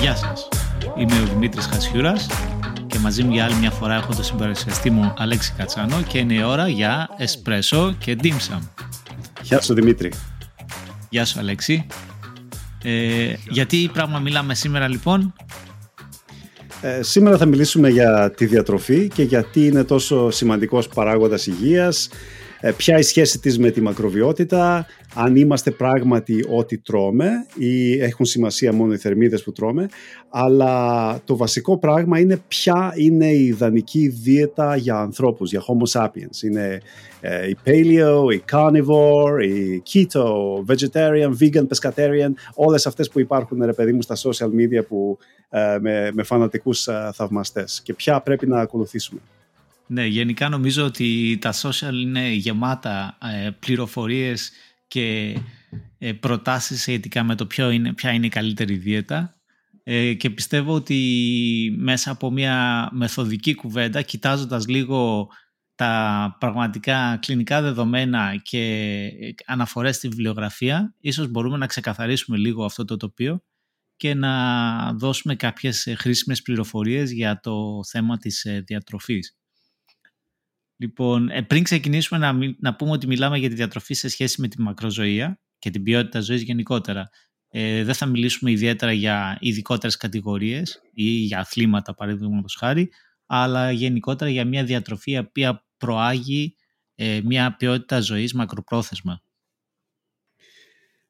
Γεια σας. Είμαι ο Δημήτρης Χασιούρας και μαζί μου για άλλη μια φορά έχω το συμπαρασιαστή μου Αλέξη Κατσάνο και είναι η ώρα για εσπρέσο και ντύμσαμ. Γεια σου Δημήτρη. Γεια σου Αλέξη. Ε, γιατί πράγμα μιλάμε σήμερα λοιπόν; Ε, σήμερα θα μιλήσουμε για τη διατροφή και γιατί είναι τόσο σημαντικός παράγοντας υγείας ε, ποια η σχέση της με τη μακροβιότητα, αν είμαστε πράγματι ό,τι τρώμε ή έχουν σημασία μόνο οι θερμίδες που τρώμε, αλλά το βασικό πράγμα είναι ποια είναι η ιδανική δίαιτα για ανθρώπους, για Homo sapiens. Είναι ε, η paleo, η carnivore, η keto, vegetarian, vegan, pescatarian, όλες αυτές που υπάρχουν ρε παιδί μου στα social media που, ε, με, με φανατικούς θαυμαστές και ποια πρέπει να ακολουθήσουμε. Ναι, γενικά νομίζω ότι τα social είναι γεμάτα ε, πληροφορίες και ε, προτάσεις σχετικά με το ποιο είναι, ποια είναι η καλύτερη δίαιτα ε, και πιστεύω ότι μέσα από μια μεθοδική κουβέντα, κοιτάζοντας λίγο τα πραγματικά κλινικά δεδομένα και αναφορές στη βιβλιογραφία, ίσως μπορούμε να ξεκαθαρίσουμε λίγο αυτό το τοπίο και να δώσουμε κάποιες χρήσιμες πληροφορίες για το θέμα της διατροφής. Λοιπόν, ε, πριν ξεκινήσουμε να, να πούμε ότι μιλάμε για τη διατροφή σε σχέση με τη μακροζωία και την ποιότητα ζωής γενικότερα. Ε, δεν θα μιλήσουμε ιδιαίτερα για ειδικότερες κατηγορίες ή για αθλήματα παραδείγματος χάρη, αλλά γενικότερα για μια διατροφή η οποία προάγει ε, μια ποιότητα ζωής μακροπρόθεσμα.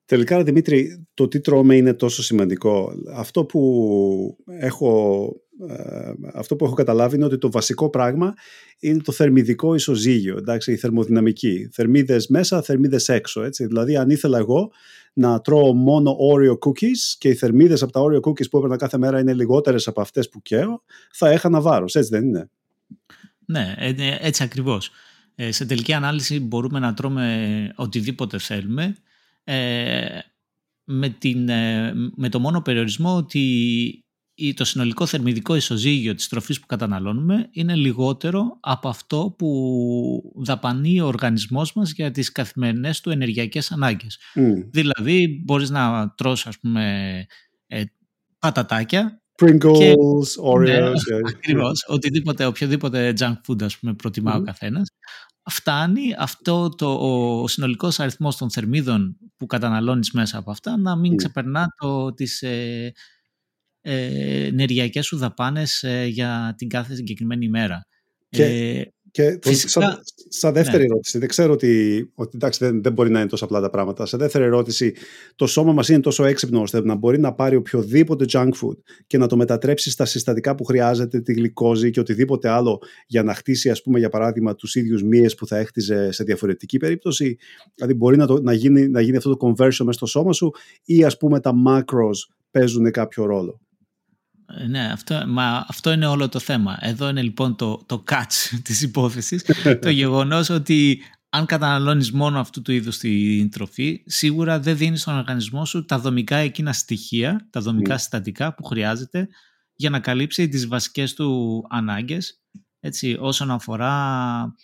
Τελικά, Δημήτρη, το τι τρώμε είναι τόσο σημαντικό. Αυτό που έχω ε, αυτό που έχω καταλάβει είναι ότι το βασικό πράγμα είναι το θερμιδικό ισοζύγιο, εντάξει, η θερμοδυναμική. Θερμίδες μέσα, θερμίδες έξω. Έτσι. Δηλαδή, αν ήθελα εγώ να τρώω μόνο Oreo cookies και οι θερμίδες από τα Oreo cookies που έπαιρνα κάθε μέρα είναι λιγότερες από αυτές που καίω, θα έχανα βάρος, έτσι δεν είναι; Ναι, ε, ναι έτσι ακριβώς. Ε, σε τελική ανάλυση μπορούμε να τρώμε οτιδήποτε θέλουμε με, την, με το μόνο περιορισμό ότι το συνολικό θερμιδικό ισοζύγιο της τροφής που καταναλώνουμε είναι λιγότερο από αυτό που δαπανεί ο οργανισμός μας για τις καθημερινές του ενεργειακές ανάγκες. Δηλαδή μπορείς να τρως ας πούμε ε, πατατάκια Pringles, και, Oreos. Ναι, ακριβώς, οτιδήποτε, οποιοδήποτε junk food ας πούμε προτιμά ο καθένας. Φτάνει αυτό το, ο συνολικός αριθμός των θερμίδων που καταναλώνεις μέσα από αυτά να μην ξεπερνά το, τις, ε, ε, ενεργειακές σου δαπάνες ε, για την κάθε συγκεκριμένη ημέρα. Και, ε, και φυσικά, σαν, δεύτερη ναι. ερώτηση, δεν ξέρω ότι, ότι εντάξει, δεν, δεν μπορεί να είναι τόσο απλά τα πράγματα. Σε δεύτερη ερώτηση, το σώμα μας είναι τόσο έξυπνο ώστε να μπορεί να πάρει οποιοδήποτε junk food και να το μετατρέψει στα συστατικά που χρειάζεται, τη γλυκόζη και οτιδήποτε άλλο για να χτίσει, ας πούμε, για παράδειγμα, τους ίδιους μύες που θα έχτιζε σε διαφορετική περίπτωση. Δηλαδή μπορεί να, το, να, γίνει, να γίνει αυτό το conversion μέσα στο σώμα σου ή ας πούμε τα macros παίζουν κάποιο ρόλο. Ε, ναι, αυτό, μα αυτό είναι όλο το θέμα. Εδώ είναι λοιπόν το, το catch της υπόθεσης. το γεγονός ότι αν καταναλώνεις μόνο αυτού του είδους την τροφή, σίγουρα δεν δίνεις στον οργανισμό σου τα δομικά εκείνα στοιχεία, τα δομικά mm. συστατικά που χρειάζεται για να καλύψει τις βασικές του ανάγκες έτσι, όσον αφορά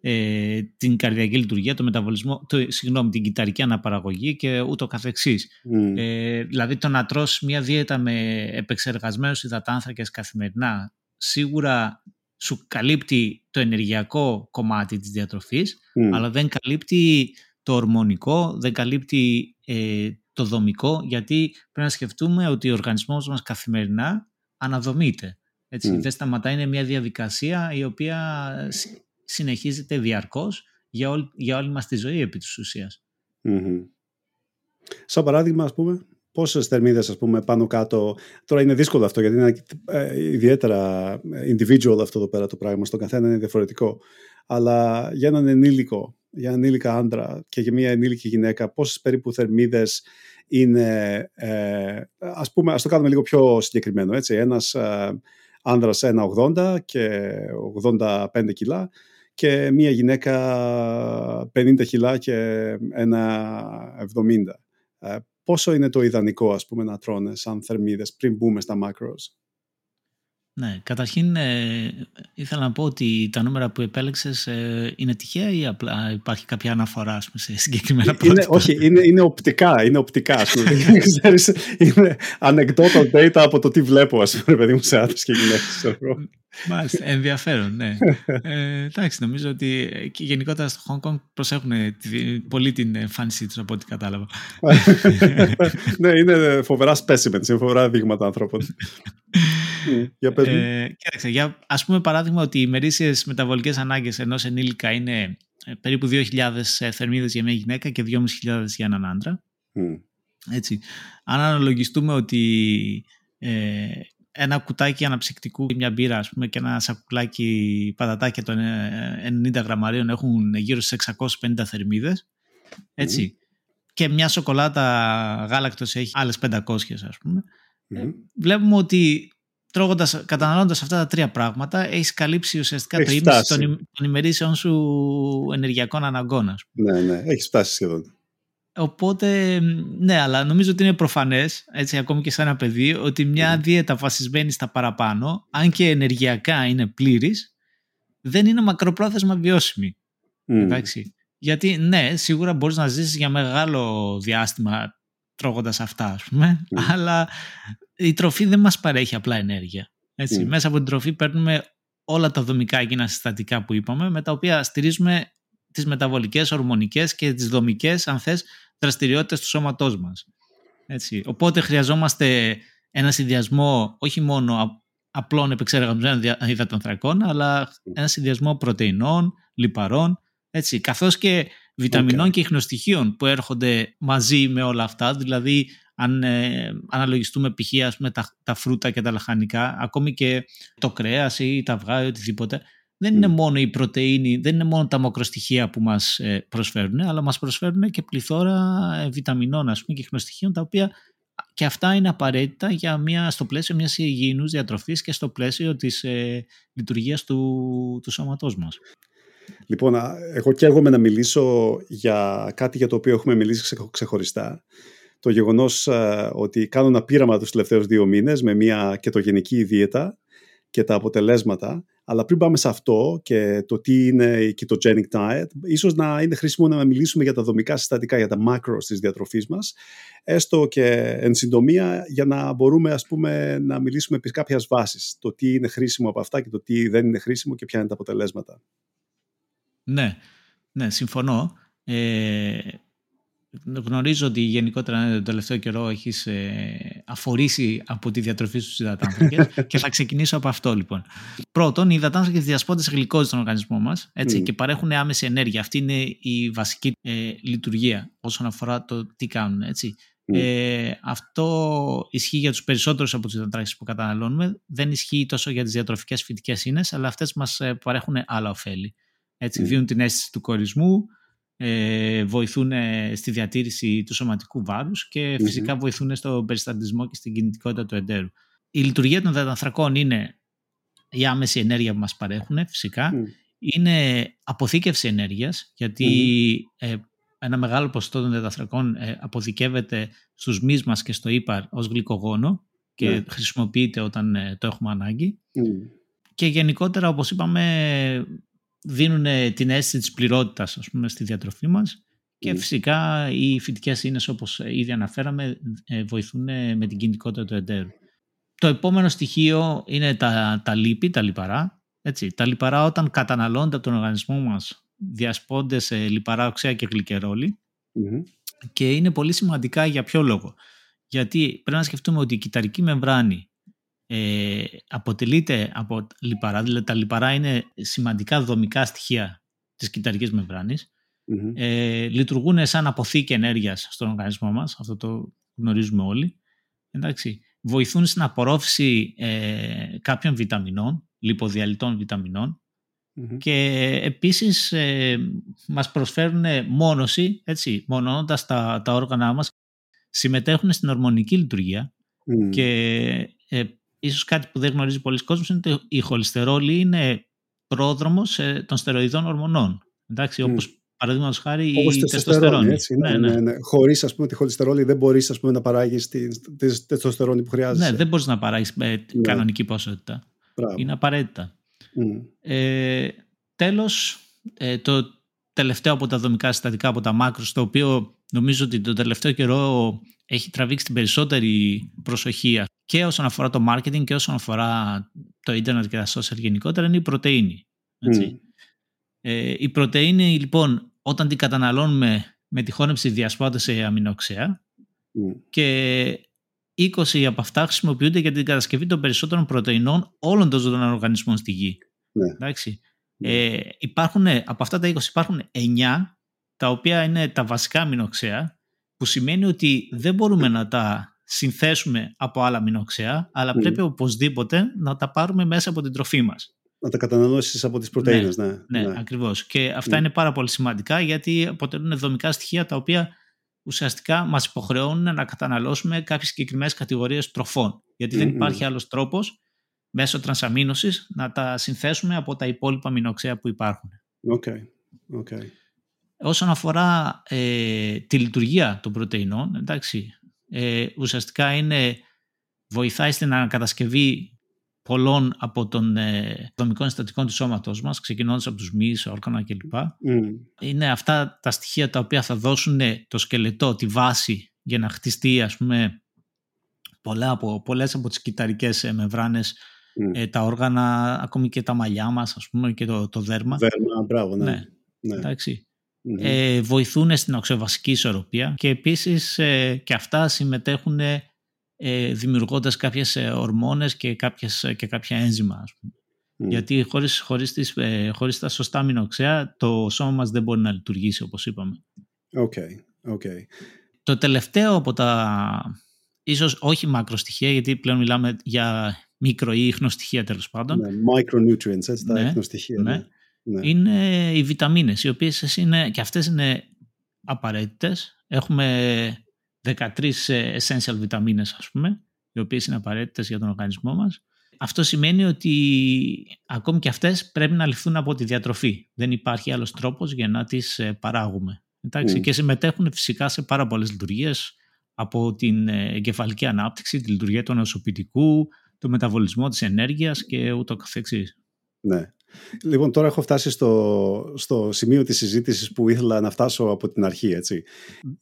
ε, την καρδιακή λειτουργία, το μεταβολισμό, το, συγγνώμη, την κυταρική αναπαραγωγή και ούτω καθεξής. Mm. Ε, δηλαδή το να τρως μια δίαιτα με επεξεργασμένους υδατάνθρακες καθημερινά σίγουρα σου καλύπτει το ενεργειακό κομμάτι της διατροφής mm. αλλά δεν καλύπτει το ορμονικό, δεν καλύπτει ε, το δομικό γιατί πρέπει να σκεφτούμε ότι ο οργανισμός μας καθημερινά αναδομείται. Έτσι, mm. Δεν σταματάει, είναι μια διαδικασία η οποία συνεχίζεται διαρκώς για, όλη, για όλη μας τη ζωή επί της ουσιας Σαν παράδειγμα, ας πούμε, πόσες θερμίδες, ας πούμε, πάνω κάτω... Τώρα είναι δύσκολο αυτό, γιατί είναι ε, ιδιαίτερα individual αυτό εδώ πέρα το πράγμα. Στον καθένα είναι διαφορετικό. Αλλά για έναν ενήλικο, για έναν ενήλικα άντρα και για μια ενήλικη γυναίκα, πόσες περίπου θερμίδες είναι... Ε, ας πούμε, ας το κάνουμε λίγο πιο συγκεκριμένο, έτσι. Ένας ε, άνδρας 1,80 και 85 κιλά και μία γυναίκα 50 κιλά και ένα 70. Ε, πόσο είναι το ιδανικό ας πούμε να τρώνε σαν θερμίδες πριν μπούμε στα macros; Ναι, καταρχήν ε, ήθελα να πω ότι τα νούμερα που επέλεξες ε, είναι τυχαία ή απλά υπάρχει κάποια αναφορά πούμε, σε συγκεκριμένα είναι, Όχι, είναι, είναι οπτικά, είναι οπτικά ας πούμε. είναι anecdotal data από το τι βλέπω ας πούμε, παιδί μου σε άντρες και γυναίκες. Μάλιστα, ενδιαφέρον, ναι. ε, εντάξει, νομίζω ότι και γενικότερα στο Hong Kong προσέχουν πολύ την εμφάνισή τους από ό,τι κατάλαβα. ναι, είναι φοβερά specimens, είναι φοβερά δείγματα ανθρώπων. Για πες ε, κοίταξε, για, ας πούμε παράδειγμα ότι οι μερίσιες μεταβολικές ανάγκες ενός ενήλικα είναι ε, περίπου 2.000 ε, θερμίδες για μια γυναίκα και 2.500 για έναν άντρα. Έτσι. Αν αναλογιστούμε ότι ε, ένα κουτάκι αναψυκτικού, μια μπύρα ας πούμε, και ένα σακουλάκι πατατάκια των 90 ε, γραμμαρίων έχουν γύρω στις 650 θερμίδες. Έτσι. Και μια σοκολάτα γάλακτος έχει άλλες 500 ας πούμε. Βλέπουμε ότι τρώγοντας, καταναλώνοντας αυτά τα τρία πράγματα έχεις καλύψει ουσιαστικά το ίμιση των, των ημερήσεων σου ενεργειακών αναγκών. Ναι, ναι, έχεις φτάσει σχεδόν. Οπότε, ναι, αλλά νομίζω ότι είναι προφανές, έτσι ακόμη και σε ένα παιδί, ότι μια mm. δίαιτα βασισμένη στα παραπάνω, αν και ενεργειακά είναι πλήρης, δεν είναι μακροπρόθεσμα βιώσιμη. Mm. Εντάξει. Γιατί, ναι, σίγουρα μπορείς να ζήσεις για μεγάλο διάστημα τρώγοντας αυτά, ας πούμε, αλλά η τροφή δεν μας παρέχει απλά ενέργεια. Έτσι. Μέσα από την τροφή παίρνουμε όλα τα δομικά εκείνα συστατικά που είπαμε, με τα οποία στηρίζουμε τις μεταβολικές, ορμονικές και τις δομικές, αν θες, δραστηριότητες του σώματός μας. Έτσι. Οπότε χρειαζόμαστε ένα συνδυασμό όχι μόνο απλών επεξεργασμένων υδατανθρακών, αλλά ένα συνδυασμό πρωτεϊνών, λιπαρών, έτσι, καθώς και βιταμινών okay. και ιχνοστοιχείων που έρχονται μαζί με όλα αυτά. Δηλαδή, αν ε, αναλογιστούμε π.χ. τα, τα φρούτα και τα λαχανικά, ακόμη και το κρέας ή τα αυγά ή οτιδήποτε, δεν είναι μόνο η πρωτεΐνη, δεν είναι μόνο τα μακροστοιχεία που μας ε, προσφέρουν, αλλά μας προσφέρουν και πληθώρα ε, βιταμινών ας πούμε, και χνοστοιχείων, τα οποία και αυτά είναι απαραίτητα για μια, στο πλαίσιο μιας υγιεινούς διατροφής και στο πλαίσιο της ε, λειτουργίας του, του σώματός μας. Λοιπόν, εγώ και εγώ να μιλήσω για κάτι για το οποίο έχουμε μιλήσει ξεχωριστά. Το γεγονός ότι κάνω ένα πείραμα τους τελευταίους δύο μήνες με μια ketogενική δίαιτα και τα αποτελέσματα αλλά πριν πάμε σε αυτό και το τι είναι η ketogenic diet, ίσως να είναι χρήσιμο να μιλήσουμε για τα δομικά συστατικά, για τα macros της διατροφής μας, έστω και εν συντομία για να μπορούμε ας πούμε, να μιλήσουμε επί κάποιας βάσης, το τι είναι χρήσιμο από αυτά και το τι δεν είναι χρήσιμο και ποια είναι τα αποτελέσματα. Ναι, ναι συμφωνώ. Ε, γνωρίζω ότι γενικότερα το τελευταίο καιρό έχεις ε, αφορήσει από τη διατροφή στους υδατάνθρακες και θα ξεκινήσω από αυτό λοιπόν. Πρώτον, οι υδατάνθρακες διασπώνται σε γλυκόζη στον οργανισμό μας έτσι, mm. και παρέχουν άμεση ενέργεια. Αυτή είναι η βασική ε, λειτουργία όσον αφορά το τι κάνουν. Έτσι. Mm. Ε, αυτό ισχύει για τους περισσότερους από τους υδατάνθρακες που καταναλώνουμε. Δεν ισχύει τόσο για τις διατροφικές φυτικές ίνες, αλλά αυτές μας ε, παρέχουν άλλα ωφέλη. Έτσι, mm. Δίνουν την αίσθηση του κορισμού, ε, βοηθούν στη διατήρηση του σωματικού βάρους και φυσικά βοηθούν στον περιστατισμό και στην κινητικότητα του εντέρου. Η λειτουργία των δεδανθρακών είναι η άμεση ενέργεια που μας παρέχουν φυσικά. Είναι αποθήκευση ενέργειας ε, ένα μεγάλο ποσοστό των δεδανθρακών ε, αποθηκεύεται στους μυς μας και στο ύπαρ ως γλυκογόνο και ναι. χρησιμοποιείται όταν ε, το έχουμε ανάγκη. Και γενικότερα όπως είπαμε δίνουν την αίσθηση της πληρότητας ας πούμε, στη διατροφή μας και φυσικά οι φυτικές ίνες όπως ήδη αναφέραμε ε, βοηθούν με την κινητικότητα του εντέρου. Το επόμενο στοιχείο είναι τα, τα λίπη, τα λιπαρά. Έτσι. Τα λιπαρά όταν καταναλώνται από τον οργανισμό μας διασπώνται σε λιπαρά οξέα και γλυκερολη και είναι πολύ σημαντικά για ποιο λόγο. Γιατί πρέπει να σκεφτούμε ότι η κυταρική μεμβράνη ε, αποτελείται από λιπαρά, δηλαδή τα λιπαρά είναι σημαντικά δομικά στοιχεία της κυταρικής ε, λειτουργούν σαν αποθήκη ενέργειας στον οργανισμό μας, αυτό το γνωρίζουμε όλοι. Εντάξει. Βοηθούν στην απορρόφηση ε, κάποιων βιταμινών, λιποδιαλυτών και επίσης ε, μας προσφέρουν μόνωση, έτσι, μονώνοντας τα, τα όργανα μας, συμμετέχουν στην ορμονική λειτουργία και ε, ίσως κάτι που δεν γνωρίζει πολλοί κόσμος είναι ότι η χολυστερόλη είναι πρόδρομος ε, των στεροειδών ορμονών. Εντάξει, mm. όπως παραδείγματος χάρη η τεστοστερόνη. Έτσι, ναι, ναι, ναι. ναι. ναι. Χωρίς τη χολυστερόλη δεν μπορείς να παράγεις τη τεστοστερόνη που χρειάζεσαι. Ναι, δεν μπορείς να παράγεις ε, κανονική ποσότητα. Είναι απαραίτητα. Mm. Ε, τέλος, ε, το τελευταίο από τα δομικά συστατικά, από τα μάκρος, το οποίο νομίζω ότι το τελευταίο καιρό έχει τραβήξει την περισσότερη προσοχή και όσον αφορά το marketing και όσον αφορά το ίντερνετ και τα social γενικότερα είναι η πρωτεΐνη. Έτσι. Ε, η πρωτεΐνη λοιπόν όταν την καταναλώνουμε με τη χώνεψη διασπάται σε αμινοξέα και 20 από αυτά χρησιμοποιούνται για την κατασκευή των περισσότερων πρωτεϊνών όλων των ζωντανών οργανισμών στη γη. Ναι. Εντάξει. Ναι. Ε, υπάρχουν, από αυτά τα 20 υπάρχουν 9 τα οποία είναι τα βασικά αμινοξέα που σημαίνει ότι δεν μπορούμε να τα συνθέσουμε από άλλα αμινοξέα αλλά πρέπει οπωσδήποτε να τα πάρουμε μέσα από την τροφή μας. Να τα καταναλώσεις από τις πρωτεΐνες, ναι. Ναι, ναι, ναι. ακριβώς. Και αυτά είναι πάρα πολύ σημαντικά γιατί αποτελούν δομικά στοιχεία τα οποία ουσιαστικά μας υποχρεώνουν να καταναλώσουμε κάποιες συγκεκριμένες κατηγορίες τροφών. Γιατί δεν υπάρχει άλλος τρόπος μέσω τρανσαμίνωσης να τα συνθέσουμε από τα υπόλοιπα αμινοξέα που υπάρχουν. Okay. Okay. Όσον αφορά ε, τη λειτουργία των πρωτεϊνών, εντάξει, ε, ουσιαστικά είναι, βοηθάει στην ανακατασκευή πολλών από των ε, δομικών συστατικών του σώματός μας, ξεκινώντας από τους μυς, όργανα κλπ. Mm. Είναι αυτά τα στοιχεία τα οποία θα δώσουν το σκελετό, τη βάση για να χτιστεί ας πούμε πολλά από, πολλές από τις κυταρικές ε, μεμβράνες mm. ε, τα όργανα, ακόμη και τα μαλλιά μας ας πούμε και το, το δέρμα. Δέρμα, μπράβο, ναι. ναι. ναι. Εντάξει. Mm-hmm. Ε, βοηθούν στην οξεβασική ισορροπία και επίσης ε, και αυτά συμμετέχουν ε, δημιουργώντας κάποιες ε, ορμόνες και, κάποιες, ε, και κάποια ένζημα. Γιατί χωρίς, χωρίς, τις, ε, χωρίς τα σωστά μηνοξέα το σώμα μας δεν μπορεί να λειτουργήσει όπως είπαμε. Okay, okay. Το τελευταίο από τα ίσως όχι μακροστοιχεία γιατί πλέον μιλάμε για μικρο ή ίχνοστοιχεία τέλος πάντων. Ναι, micronutrients, έτσι, τα ναι, ίχνοστοιχεία. Ναι. ναι. Είναι οι βιταμίνες οι οποίες είναι, και αυτές είναι απαραίτητες. Έχουμε 13 ε, essential βιταμίνες ας πούμε, οι οποίες είναι απαραίτητες για τον οργανισμό μας. Αυτό σημαίνει ότι ακόμη και αυτές πρέπει να ληφθούν από τη διατροφή. Δεν υπάρχει άλλος τρόπος για να τις ε, παράγουμε. Εντάξει, Και συμμετέχουν φυσικά σε πάρα πολλές λειτουργίες από την ε, εγκεφαλική ανάπτυξη, τη λειτουργία του νοσοποιητικού, το μεταβολισμό της ενέργειας και ούτω καθεξής. Ναι. Λοιπόν, τώρα έχω φτάσει στο, στο σημείο της συζήτησης που ήθελα να φτάσω από την αρχή. Έτσι.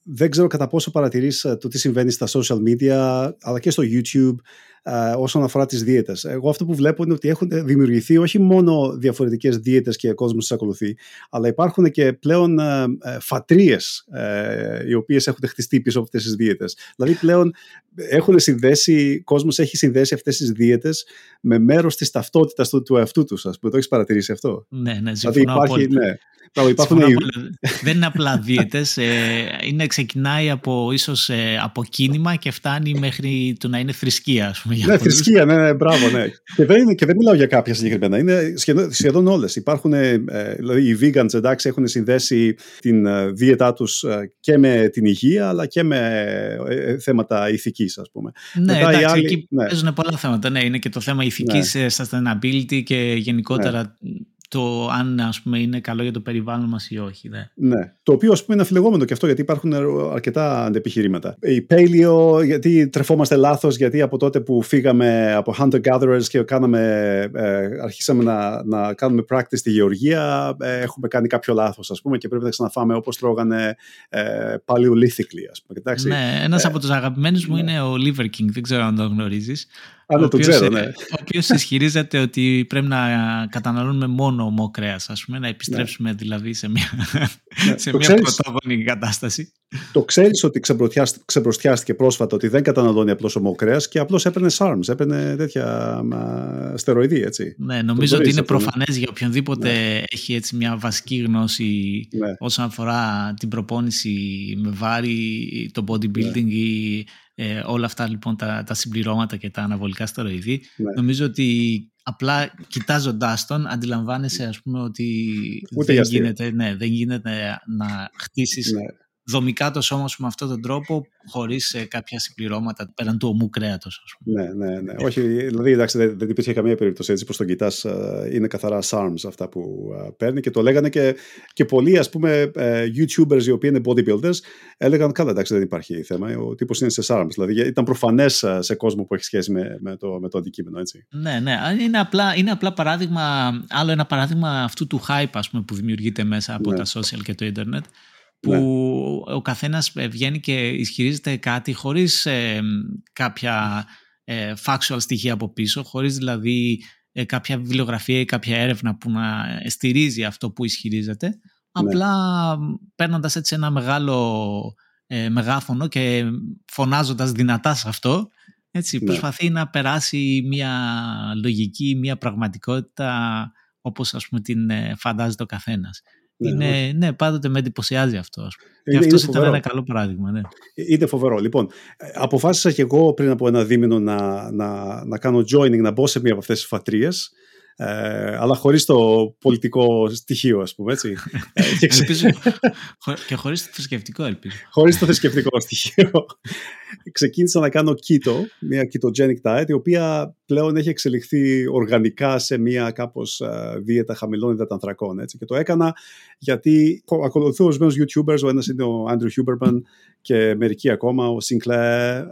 Δεν ξέρω κατά πόσο παρατηρείς ε, το τι συμβαίνει στα social media αλλά και στο YouTube ε, όσον αφορά τις δίαιτες. Εγώ αυτό που βλέπω είναι ότι έχουν δημιουργηθεί όχι μόνο διαφορετικές δίαιτες και ο κόσμος τις ακολουθεί, αλλά υπάρχουν και πλέον ε, ε φατρίες οι οποίες έχουν χτιστεί πίσω από αυτές τις δίαιτες. Δηλαδή πλέον έχουν συνδέσει, ο κόσμος έχει συνδέσει αυτές τις δίαιτες με μέρος της ταυτότητας του, του εαυτού τους. Ας πούμε. Το έχεις παρατηρήσει αυτό. Ναι, ναι, δηλαδή υπάρχει, ναι, Υπάρχουν... Δεν είναι απλά δίαιτες, ε, είναι, ξεκινάει από ίσως ε, από κίνημα και φτάνει μέχρι το να είναι θρησκεία. Ας πούμε, ναι, θρησκεία, ναι, ναι, μπράβο, ναι. και, δεν, και δεν μιλάω για κάποια συγκεκριμένα, είναι σχεδόν, σχεδόν όλες. Υπάρχουν, ε, δηλαδή οι vegans εντάξει έχουν συνδέσει την δίαιτά τους και με την υγεία αλλά και με θέματα ηθικής ας πούμε. Ναι, Μετά, εντάξει, άλλοι, εκεί ναι. παίζουν πολλά θέματα, ναι, είναι και το θέμα ηθικής ναι. sustainability και γενικότερα ναι το αν ας πούμε, είναι καλό για το περιβάλλον μας ή όχι. Ναι. ναι. Το οποίο ας πούμε, είναι αφιλεγόμενο και αυτό γιατί υπάρχουν αρκετά αντεπιχειρήματα. Η Paleo, γιατί τρεφόμαστε λάθος, γιατί από τότε που φύγαμε από hunter-gatherers και κάναμε, ε, αρχίσαμε να, να κάνουμε practice στη γεωργία, ε, έχουμε κάνει κάποιο λάθος ας πούμε και πρέπει να ξαναφάμε όπως τρώγανε ε, paleolithically ας πούμε. Ναι, ένας ε, από τους αγαπημένους μου ναι. είναι ο Liver King, δεν ξέρω αν το γνωρίζεις. Αν το ξέρω, ναι. Ο οποίος ισχυρίζεται ότι πρέπει να καταναλώνουμε μόνο ομό κρέας, ας πούμε, να επιστρέψουμε ναι. δηλαδή σε μια, ναι. σε μια πρωτόγονη κατάσταση. Το ξέρεις ότι ξεμπροστιάστηκε πρόσφατα ότι δεν καταναλώνει απλώς ομό κρέας και απλώς έπαιρνε SARMs, έπαιρνε τέτοια στεροειδή, έτσι. Ναι, νομίζω ότι είναι προφανές για οποιονδήποτε ναι. έχει έτσι μια βασική γνώση ναι. όσον αφορά την προπόνηση με βάρη, το bodybuilding ναι. ή ε, όλα αυτά λοιπόν τα, τα συμπληρώματα και τα αναβολικά στεροειδή. Ναι. Νομίζω ότι απλά κοιτάζοντάς τον αντιλαμβάνεσαι ας πούμε ότι δεν γίνεται, ναι, δεν γίνεται να χτίσεις ναι. Δομικά το σώμα σου με αυτόν τον τρόπο, χωρίς ε, κάποια συμπληρώματα πέραν του ομού κρέατος, ας πούμε. Ναι, ναι, ναι. Όχι, δηλαδή εντάξει, δεν, δεν υπήρχε καμία περίπτωση έτσι. Πώ τον κοιτάς, ε, είναι καθαρά SARMs αυτά που uh, παίρνει και το λέγανε και, και πολλοί, ας πούμε, uh, YouTubers οι οποίοι είναι bodybuilders, έλεγαν καλά, εντάξει, δεν υπάρχει θέμα. Ο τύπος είναι σε SARMs. Δηλαδή ήταν προφανές σε κόσμο που έχει σχέση με, με, το, με το αντικείμενο, έτσι. Ναι, ναι. Είναι απλά, είναι απλά παράδειγμα, άλλο ένα παράδειγμα αυτού του hype, ας πούμε, που δημιουργείται μέσα από ναι. τα social και το ίντερνετ που ναι. ο καθένας βγαίνει και ισχυρίζεται κάτι χωρίς ε, κάποια ε, factual στοιχεία από πίσω, χωρίς δηλαδή ε, κάποια βιβλιογραφία ή κάποια έρευνα που να στηρίζει αυτό που ισχυρίζεται, ναι. απλά παίρνοντας έτσι ένα μεγάλο ε, μεγάφωνο και φωνάζοντας δυνατά σε αυτό, έτσι, ναι. προσπαθεί να περάσει μια λογική, μια πραγματικότητα όπως ας πούμε την φαντάζεται ο καθένας. Ναι, είναι, ναι, πάντοτε με εντυπωσιάζει αυτό. Και αυτός ήταν ένα καλό παράδειγμα. Ναι. Είναι φοβερό. Λοιπόν, αποφάσισα και εγώ πριν από ένα δίμηνο να, να, να κάνω joining, να μπω σε μία από αυτές τις φατρίες. Ε, αλλά χωρίς το πολιτικό στοιχείο, ας πούμε, έτσι. Ε, και, και χωρίς το θρησκευτικό, ελπίζω. Χωρίς το θρησκευτικό στοιχείο. Ξεκίνησα να κάνω keto, μια ketogenic diet, η οποία πλέον έχει εξελιχθεί οργανικά σε μια κάπως ε, δίαιτα χαμηλών υδατανθρακών, έτσι. Και το έκανα γιατί ακολουθώ ορισμένους YouTubers, ο ένας είναι ο Andrew Huberman και μερικοί ακόμα, ο Sinclair,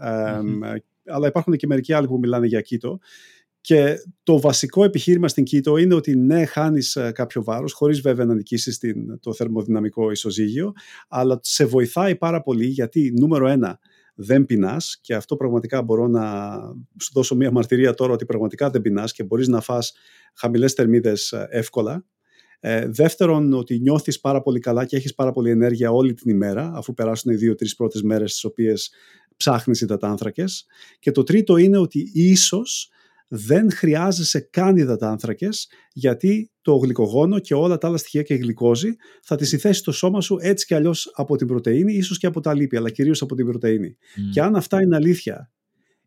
αλλά υπάρχουν και μερικοί άλλοι που μιλάνε για keto. Και το βασικό επιχείρημα στην Κίτο είναι ότι ναι, χάνεις ε, κάποιο βάρος, χωρίς βέβαια να νικήσεις το θερμοδυναμικό ισοζύγιο, αλλά σε βοηθάει πάρα πολύ γιατί, νούμερο ένα, δεν πεινάς και αυτό πραγματικά μπορώ να σου δώσω μια μαρτυρία τώρα ότι πραγματικά δεν πεινάς και μπορείς να φας χαμηλές θερμίδες ε, εύκολα. Ε, δεύτερον, ότι νιώθεις πάρα πολύ καλά και έχεις πάρα πολύ ενέργεια όλη την ημέρα, αφού περάσουν οι δύο-τρεις πρώτες μέρες, τι οποίες ψάχνεις υδατάνθρακε. Και το τρίτο είναι ότι ίσως δεν χρειάζεσαι καν υδατάνθρακες γιατί το γλυκογόνο και όλα τα άλλα στοιχεία και η γλυκόζη θα τη συνθέσει το σώμα σου έτσι και αλλιώς από την πρωτεΐνη, ίσως και από τα λίπη, αλλά κυρίως από την πρωτεΐνη. Και αν αυτά είναι αλήθεια,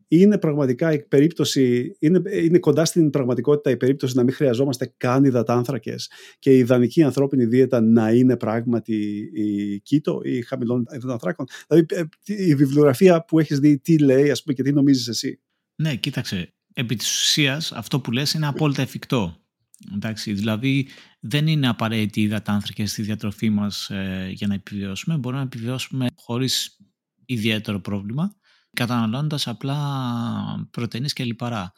είναι πραγματικά η περίπτωση, είναι, είναι κοντά στην πραγματικότητα η περίπτωση να μην χρειαζόμαστε καν υδατάνθρακες και η ιδανική ανθρώπινη δίαιτα να είναι πράγματι η κήτο ή χαμηλών υδατάνθρακων. Δηλαδή ε, η βιβλιογραφία που έχεις δει τι λέει ας πούμε και τι νομίζεις εσύ. Ναι, κοίταξε επί της ουσίας αυτό που λες είναι απόλυτα εφικτό. Εντάξει, δηλαδή δεν είναι απαραίτητη η υδατάνθρακες στη διατροφή μας ε, για να επιβιώσουμε. Μπορούμε να επιβιώσουμε χωρίς ιδιαίτερο πρόβλημα καταναλώνοντας απλά πρωτεΐνες και λιπαρά.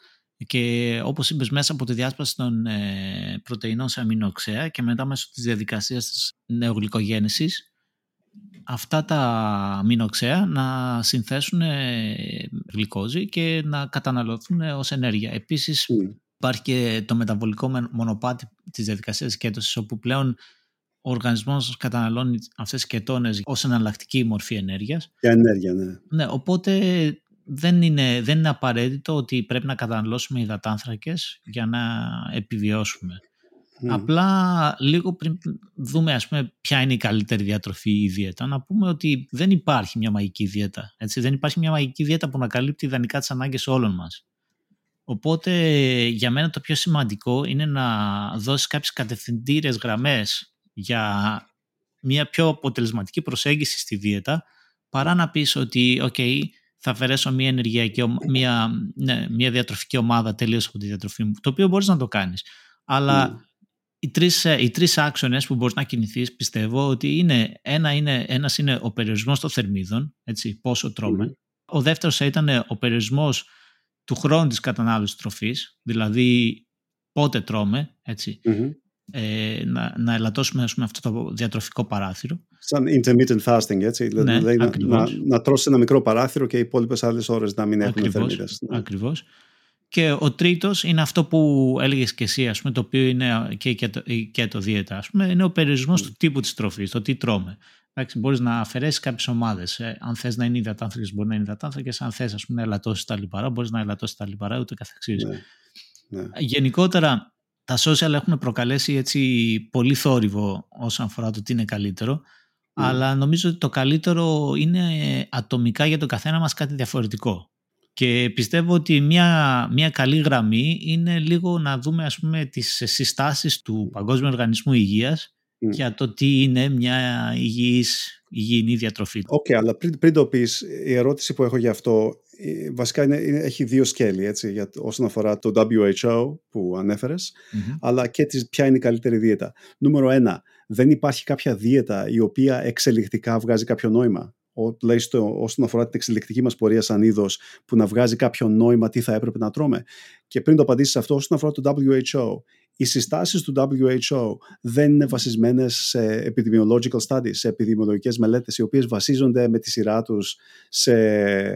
Και όπως είπες μέσα από τη διάσπαση των ε, πρωτεϊνών σε αμινοξέα και μετά μέσω της διαδικασίας της νεογλυκογέννησης αυτά τα αμινοξέα να συνθέσουν ε, γλυκόζη και να καταναλωθούν ως ενέργεια. Επίσης υπάρχει και το μεταβολικό μονοπάτι της διαδικασίας κέτωσης όπου πλέον ο οργανισμός καταναλώνει αυτές τις κετώνες ως εναλλακτική μορφή ενέργειας. Για ενέργεια, ναι. ναι οπότε δεν είναι, δεν είναι απαραίτητο ότι πρέπει να καταναλώσουμε υδατάνθρακες για να επιβιώσουμε. Απλά λίγο πριν δούμε ας πούμε ποια είναι η καλύτερη διατροφή ή δίαιτα να πούμε ότι δεν υπάρχει μια μαγική δίαιτα. Έτσι. Δεν υπάρχει μια μαγική δίαιτα που να καλύπτει ιδανικά τις ανάγκες όλων μας. Οπότε για μένα το πιο σημαντικό είναι να δώσεις κάποιες κατευθυντήρες γραμμές για μια πιο αποτελεσματική προσέγγιση στη δίαιτα παρά να πεις ότι okay, θα αφαιρέσω μια ενεργειακή, μια, ναι, μια διατροφική ομάδα τελείως από τη διατροφή μου, το οποίο μπορείς να το κάνεις. Αλλά οι τρεις, ε, οι τρεις άξονες που μπορείς να κινηθείς πιστεύω ότι είναι, ένα είναι, ένας είναι ο περιορισμός των θερμίδων, έτσι, πόσο τρώμε. Ο δεύτερος θα ήταν ο περιορισμός του χρόνου της κατανάλωσης τροφής, δηλαδή πότε τρώμε, ε, να, να ελαττώσουμε ας πούμε, αυτό το διατροφικό παράθυρο. Σαν intermittent fasting, έτσι, ναι, δηλαδή να, να, να τρώσει ένα μικρό παράθυρο και οι υπόλοιπες άλλες ώρες να μην έχουν θερμίδες. Ναι. Ακριβώς. Και ο τρίτος είναι αυτό που έλεγες και εσύ, ας πούμε, το οποίο είναι και, και, το, και το δίαιτα, ας πούμε, είναι ο περιορισμός mm. του τύπου της τροφής, το τι τρώμε. Εντάξει, μπορείς να αφαιρέσεις κάποιες ομάδες. Ε, αν θες να είναι υδατάνθρακες, μπορεί να είναι υδατάνθρακες. Αν θες, ας πούμε, να ελαττώσεις τα λιπαρά, μπορείς να ελαττώσεις τα λιπαρά, ούτε καθεξής. Ναι. Ναι. Γενικότερα, τα social έχουν προκαλέσει έτσι πολύ θόρυβο όσον αφορά το τι είναι καλύτερο. Ναι. Αλλά νομίζω ότι το καλύτερο είναι ατομικά για το καθένα μας κάτι διαφορετικό. Και πιστεύω ότι μια, μια καλή γραμμή είναι λίγο να δούμε ας πούμε τις συστάσεις του Παγκόσμιου Οργανισμού Υγείας για το τι είναι μια υγιής, υγιεινή διατροφή. OK, okay, αλλά πριν, πριν το πεις, η ερώτηση που έχω για αυτό ε, βασικά είναι, έχει δύο σκέλη έτσι, για, όσον αφορά το WHO που ανέφερες αλλά και τις, ποια είναι η καλύτερη δίαιτα. Νούμερο ένα, δεν υπάρχει κάποια δίαιτα η οποία εξελικτικά βγάζει κάποιο νόημα; Τουλάχιστον όσον αφορά την εξελικτική μας πορεία σαν είδος, που να βγάζει κάποιο νόημα τι θα έπρεπε να τρώμε. Και πριν το απαντήσεις αυτό, όσον αφορά το WHO, οι συστάσεις του WHO δεν είναι βασισμένες σε epidemiological studies, σε επιδημιολογικές μελέτες, οι οποίες βασίζονται με τη σειρά τους σε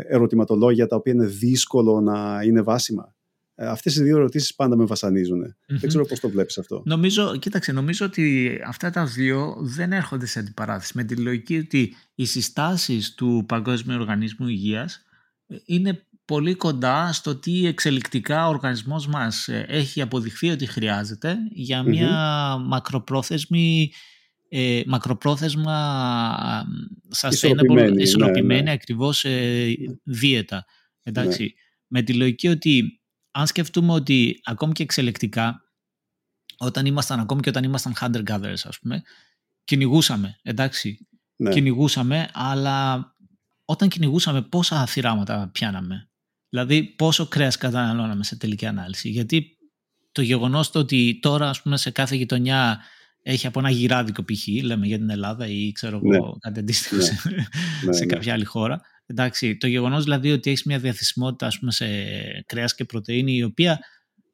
ερωτηματολόγια τα οποία είναι δύσκολο να είναι βάσιμα. Ε, αυτές οι δύο ερωτήσεις πάντα με βασανίζουν. Δεν ξέρω πώς το βλέπεις αυτό. Νομίζω, κοίταξε, νομίζω ότι αυτά τα δύο δεν έρχονται σε αντιπαράθεση με τη λογική ότι οι συστάσεις του Παγκόσμιου Οργανισμού Υγείας είναι πολύ κοντά στο τι εξελικτικά ο οργανισμός μας ε, έχει αποδειχθεί ότι χρειάζεται για μια μακροπρόθεσμη ε, μακροπρόθεσμα sustainable, ισορροπημένη, ισορροπημένη ναι, ναι. ακριβώς ε, δίαιτα. Εντάξει. Ναι. Με τη λογική ότι αν σκεφτούμε ότι ακόμη και εξελεκτικά όταν ήμασταν, ακόμη και όταν ήμασταν hunter-gatherers ας πούμε, κυνηγούσαμε, εντάξει. Ναι. Κυνηγούσαμε, αλλά όταν κυνηγούσαμε πόσα θυράματα πιάναμε. Δηλαδή πόσο κρέας καταναλώναμε σε τελική ανάλυση. Γιατί το γεγονός το ότι τώρα ας πούμε, σε κάθε γειτονιά έχει από ένα γυράδικο π.χ. λέμε για την Ελλάδα ή ξέρω εγώ ναι. κάτι αντίστοιχο ναι. σε, ναι, σε ναι. κάποια άλλη χώρα. Εντάξει, το γεγονός δηλαδή ότι έχεις μια διαθεσιμότητα ας πούμε, σε κρέας και πρωτεΐνη η οποία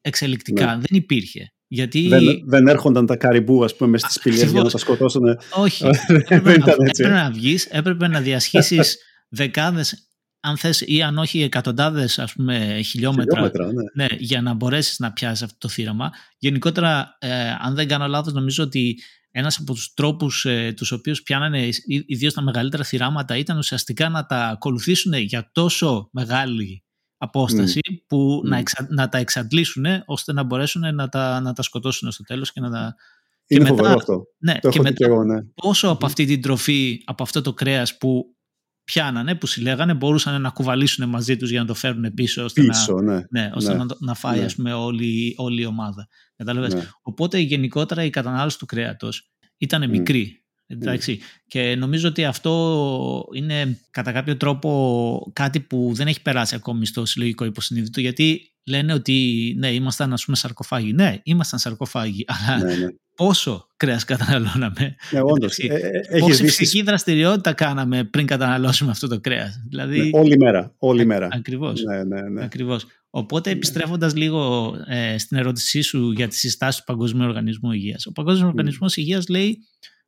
εξελικτικά δεν υπήρχε. Γιατί... Δεν, δεν έρχονταν τα καριμπού ας πούμε μες στις σπηλιές για να τα σκοτώσουν. Όχι. έπρεπε, να, έπρεπε να βγεις, έπρεπε να διασχίσεις δεκάδες αν θες ή αν όχι εκατοντάδες ας πούμε, χιλιόμετρα, χιλιόμετρα ναι. ναι. για να μπορέσεις να πιάσεις αυτό το θύραμα. Γενικότερα, ε, αν δεν κάνω λάθος, νομίζω ότι ένας από τους τρόπους ε, τους οποίους πιάνανε ιδίως τα μεγαλύτερα θυράματα ήταν ουσιαστικά να τα ακολουθήσουν για τόσο μεγάλη απόσταση που Να, να τα εξαντλήσουν ώστε να μπορέσουν να τα, να τα σκοτώσουν στο τέλος και να τα... Είναι και μετά, αυτό. Ναι, το και μετά, και εγώ, ναι. πόσο από αυτή την τροφή, από αυτό το κρέας που πιάνανε, που συλλέγανε, μπορούσαν να κουβαλήσουν μαζί τους για να το φέρουν πίσω, ώστε, πίσω, να, ναι. Ναι, ώστε ναι. να, να φάει ναι. ας πούμε, όλη, όλη η ομάδα. Ναι. Οπότε γενικότερα η κατανάλωση του κρέατος ήταν mm. μικρή. Εντάξει. Και νομίζω ότι αυτό είναι κατά κάποιο τρόπο κάτι που δεν έχει περάσει ακόμη στο συλλογικό υποσυνείδητο γιατί λένε ότι ναι, ήμασταν ας πούμε σαρκοφάγοι. Ναι, ήμασταν σαρκοφάγοι, αλλά ναι, ναι. Πόσο κρέας καταναλώναμε. Ναι, όντως. Ε, ε, πόση ψυχή δραστηριότητα κάναμε πριν καταναλώσουμε αυτό το κρέας. Δηλαδή, ναι, όλη μέρα. Όλη μέρα. Ακριβώς. Ναι, ναι, ναι. Ακριβώς. Οπότε ναι. επιστρέφοντας λίγο ε, στην ερώτησή σου για τις συστάσεις του Παγκόσμιου Οργανισμού Υγείας. Ο Παγκόσμιος mm. Οργανισμός Υγείας λέει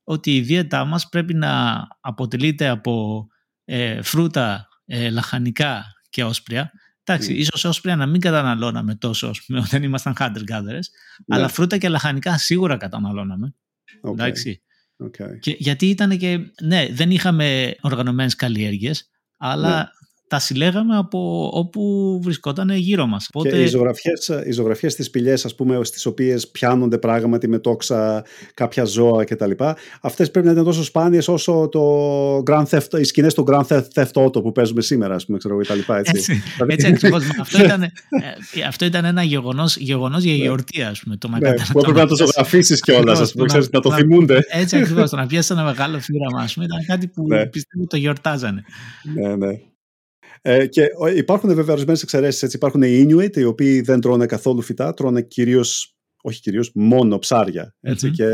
ότι η δίαιτά μας πρέπει να αποτελείται από ε, φρούτα, ε, λαχανικά και όσπρια Εντάξει, mm. ίσως όσπρια να μην καταναλώναμε τόσο πούμε, όταν ήμασταν hunter-gatherers, ναι. αλλά φρούτα και λαχανικά σίγουρα καταναλώναμε. Okay. Εντάξει. Okay. Και, γιατί ήταν και, ναι, δεν είχαμε οργανωμένες καλλιέργειες, αλλά ναι τα συλλέγαμε από όπου βρισκόταν γύρω μας. Οπότε... Και οι ζωγραφιές, οι ζωγραφιές στις πηγές, ας πούμε, στις οποίες πιάνονται πράγματι με τόξα κάποια ζώα κτλ. Αυτές πρέπει να είναι τόσο σπάνιες όσο το Grand Theft, οι σκηνές του Grand Theft Auto που παίζουμε σήμερα, ας πούμε, ξέρω, κτλ. Έτσι, έτσι, έτσι ακριβώς. αυτό, ήταν, ε, αυτό ήταν ένα γεγονός, γεγονός για ναι. γιορτή, ας πούμε. Το ναι, που έπρεπε να το ζωγραφίσεις κιόλας, ας πούμε, ξέρεις, να το θυμούνται. Έτσι ακριβώς, το να πιάσεις ένα μεγάλο φύγραμα, ας πούμε, ήταν κάτι που ναι. πιστεύω το γιορτάζανε. Ναι, ναι. Ε, και υπάρχουν βέβαια ορισμένες εξαιρέσεις. Υπάρχουν οι Inuit, οι οποίοι δεν τρώνε καθόλου φυτά, τρώνε κυρίως, όχι κυρίως, μόνο ψάρια. και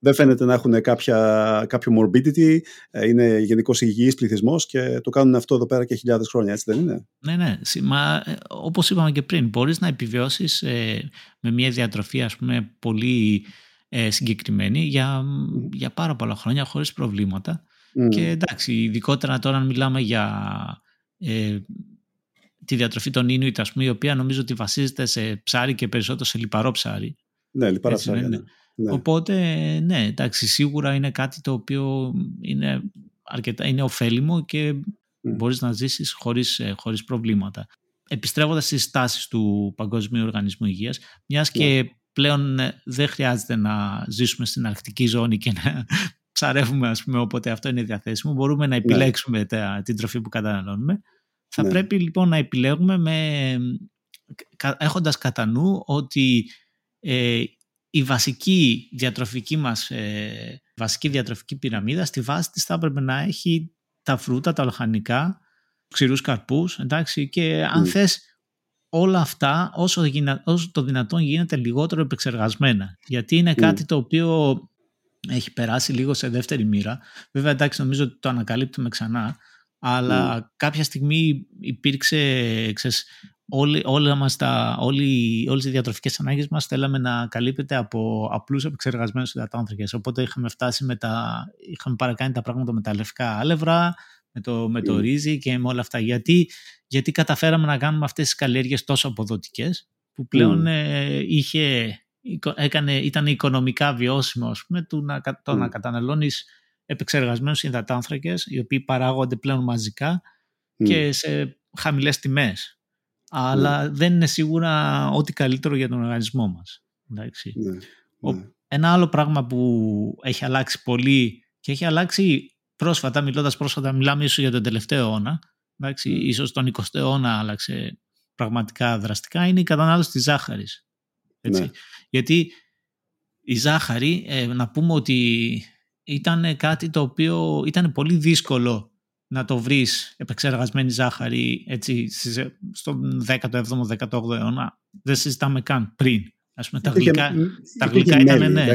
δεν φαίνεται να έχουν κάποια, κάποιο morbidity. Ε, είναι γενικώς υγιής πληθυσμός και το κάνουν αυτό εδώ πέρα και χιλιάδες χρόνια, έτσι δεν είναι; Ναι, ναι. Μα, ε, όπως είπαμε και πριν, μπορείς να επιβιώσεις ε, με μια διατροφή ας πούμε, πολύ ε, συγκεκριμένη για, για πάρα πολλά χρόνια χωρίς προβλήματα. Και εντάξει, ειδικότερα τώρα αν μιλάμε για ε, τη διατροφή των Ίνουιτ, ας πούμε, η οποία νομίζω ότι βασίζεται σε ψάρι και περισσότερο σε λιπαρό ψάρι. Ναι, λιπαρά ψάρι. Ναι. Ναι. Οπότε, ναι, εντάξει, σίγουρα είναι κάτι το οποίο είναι, αρκετά, είναι ωφέλιμο και mm. μπορείς να ζήσεις χωρίς, ε, χωρίς προβλήματα. Επιστρέφοντας στις στάσεις του Παγκοσμίου Οργανισμού Υγείας, μιας και ναι. πλέον ε, δεν χρειάζεται να ζήσουμε στην αρκτική ζώνη και να ψαρεύουμε ας πούμε όποτε αυτό είναι διαθέσιμο, μπορούμε να ναι. επιλέξουμε την τροφή που καταναλώνουμε. Θα ναι. πρέπει λοιπόν να επιλέγουμε με, έχοντας κατά νου ότι ε, η βασική διατροφική μας ε, βασική διατροφική πυραμίδα, στη βάση της θα έπρεπε να έχει τα φρούτα, τα λαχανικά, ξηρούς καρπούς, εντάξει, και αν mm. θες όλα αυτά όσο, όσο το δυνατόν γίνεται λιγότερο επεξεργασμένα. Γιατί είναι κάτι το οποίο έχει περάσει λίγο σε δεύτερη μοίρα. Βέβαια, εντάξει, νομίζω ότι το ανακαλύπτουμε ξανά, αλλά κάποια στιγμή υπήρξε, ξέρεις, όλοι, όλα μας τα, όλοι, όλες οι διατροφικές ανάγκες μας θέλαμε να καλύπτεται από απλούς επεξεργασμένους υδατάνθρακες. Οπότε είχαμε φτάσει με τα, είχαμε παρακάνει τα πράγματα με τα λευκά άλευρα, με το, με το ρύζι και με όλα αυτά. Γιατί, γιατί καταφέραμε να κάνουμε αυτές τις καλλιέργειες τόσο αποδοτικές που πλέον ε, είχε, έκανε, ήταν οικονομικά βιώσιμο ας πούμε, του να, το να καταναλώνεις επεξεργασμένους υδατάνθρακες οι οποίοι παράγονται πλέον μαζικά και σε χαμηλές τιμές αλλά ναι. δεν είναι σίγουρα ό,τι καλύτερο για τον οργανισμό μας. Ναι, ναι. Ένα άλλο πράγμα που έχει αλλάξει πολύ και έχει αλλάξει πρόσφατα, μιλώντας πρόσφατα, μιλάμε ίσως για τον τελευταίο αιώνα, εντάξει, ναι. ίσως τον 20ο αιώνα άλλαξε πραγματικά δραστικά, είναι η κατανάλωση της ζάχαρης. Έτσι. Γιατί η ζάχαρη, ε, να πούμε ότι ήταν κάτι το οποίο ήταν πολύ δύσκολο να το βρεις επεξεργασμένη ζάχαρη έτσι, στον 17ο, 18ο αιώνα. Δεν συζητάμε καν πριν. Ας πούμε, τα γλυκά, τα γλυκά ήταν, ναι.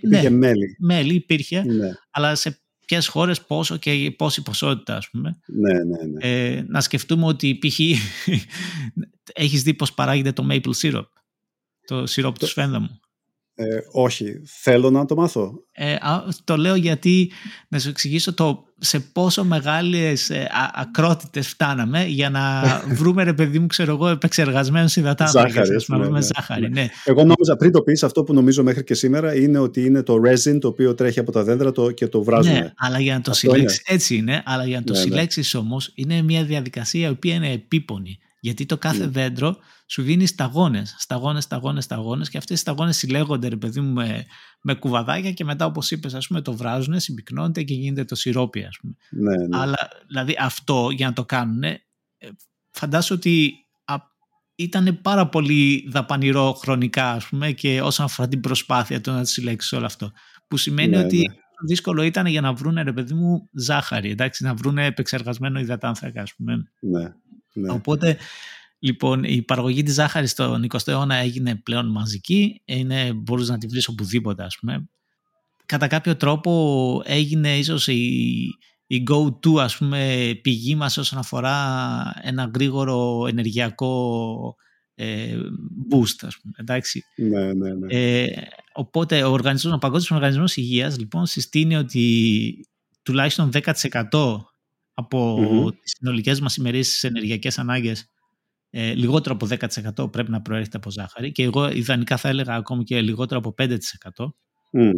ναι, μέλι. Μέλι υπήρχε, ναι. αλλά σε ποιες χώρες πόσο και πόση ποσότητα, ας πούμε. Ναι, ναι, ναι. Ε, να σκεφτούμε ότι π.χ. έχεις δει πώς παράγεται το maple syrup, το σιρόπ του σφένδαμου. Ε, όχι, θέλω να το μάθω. Ε, το λέω γιατί, να σου εξηγήσω το σε πόσο μεγάλες ε, ακρότητες φτάναμε για να βρούμε ρε παιδί μου ξέρω εγώ επεξεργασμένους υδατάνθρακες να βρούμε ναι, ζάχαρη. Ναι. ναι. Εγώ νόμιζα πριν το πεις αυτό που νομίζω μέχρι και σήμερα είναι ότι είναι το resin το οποίο τρέχει από τα δέντρα το, και το βράζουμε. Ναι, αλλά για να το συλλέξεις έτσι είναι, αλλά για να το ναι, ναι. συλλέξεις όμως είναι μια διαδικασία η οποία είναι επίπονη. Γιατί το κάθε mm. δέντρο σου δίνει σταγόνες, σταγόνες, σταγόνες, σταγόνες και αυτές οι σταγόνες συλλέγονται, ρε παιδί μου, με, με κουβαδάκια και μετά, όπως είπες, ας πούμε, το βράζουν, συμπυκνώνεται και γίνεται το σιρόπι, ας πούμε. Ναι, ναι. Αλλά δηλαδή αυτό για να το κάνουν, ε, φαντάσου ότι ήταν πάρα πολύ δαπανηρό χρονικά, ας πούμε, και όσον αφορά την προσπάθεια του να συλλέξεις όλο αυτό. Που σημαίνει ναι, ότι ναι. δύσκολο ήταν για να βρουν, ρε παιδί μου, ζάχαρη, εντάξει, να βρουν επεξεργασμένο υδατάνθρακα, ας πούμε. Ναι. Ναι. Οπότε, λοιπόν, η παραγωγή της ζάχαρης στον 20ο αιώνα έγινε πλέον μαζική. Είναι, μπορείς να τη βρεις οπουδήποτε, ας πούμε. Κατά κάποιο τρόπο έγινε ίσως η, η go-to, ας πούμε, πηγή μας όσον αφορά ένα γρήγορο ενεργειακό ε, boost, ας πούμε, εντάξει. Ναι, ναι, ναι. Ε, οπότε, ο, οργανισμός, ο Παγκόσμιος Οργανισμός Υγείας, λοιπόν, συστήνει ότι τουλάχιστον 10% από mm-hmm. τις συνολικές μας ημερήσεις ενεργειακές ανάγκες ε, λιγότερο από 10% πρέπει να προέρχεται από ζάχαρη και εγώ ιδανικά θα έλεγα ακόμη και λιγότερο από 5%. Mm.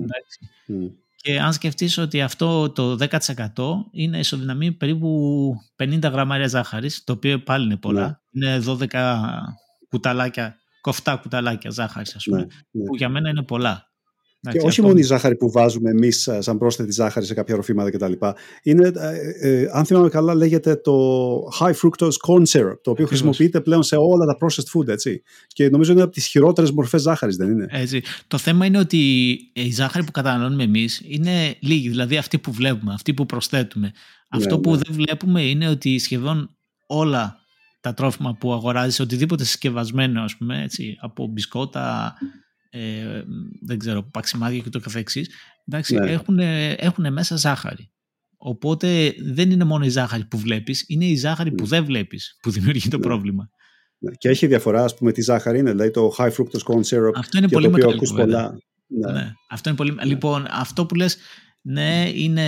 Και αν σκεφτείς ότι αυτό το 10% είναι ισοδυναμεί περίπου 50 γραμμάρια ζάχαρης, το οποίο πάλι είναι πολλά. Ναι. Είναι 12 κουταλάκια, κοφτά κουταλάκια ζάχαρης, ας πούμε, ναι, ναι. που για μένα είναι πολλά. Και όχι μόνο η ζάχαρη που βάζουμε εμείς ε, σαν πρόσθετη ζάχαρη σε κάποια ροφήματα κτλ. Είναι, ε, ε, αν θυμάμαι καλά, λέγεται το high fructose corn syrup, το οποίο χρησιμοποιείται πλέον σε όλα τα processed food, έτσι. Και νομίζω είναι από τις χειρότερες μορφές ζάχαρης, δεν είναι; Έτσι. Το θέμα είναι ότι η ζάχαρη που καταναλώνουμε εμείς είναι λίγη, δηλαδή αυτή που βλέπουμε, αυτή που προσθέτουμε. Ναι, Αυτό που ναι. δεν βλέπουμε είναι ότι σχεδόν όλα τα τρόφιμα που αγοράζεις, οτιδήποτε συσκευασμένο, ας πούμε, έτσι, από μπισκότα, ε, δεν ξέρω, παξιμάδια και το καθεξής, εντάξει, ναι. έχουν, έχουν μέσα ζάχαρη. Οπότε δεν είναι μόνο η ζάχαρη που βλέπεις, είναι η ζάχαρη που ναι. δεν βλέπεις που δημιουργεί το ναι. πρόβλημα. Ναι. Και έχει διαφορά, ας πούμε, τη ζάχαρη είναι, δηλαδή το high fructose corn syrup. Αυτό είναι πολύ μεγάλο. Πολλά... Ναι. Αυτό είναι πολύ... Λοιπόν, αυτό που λες, ναι, είναι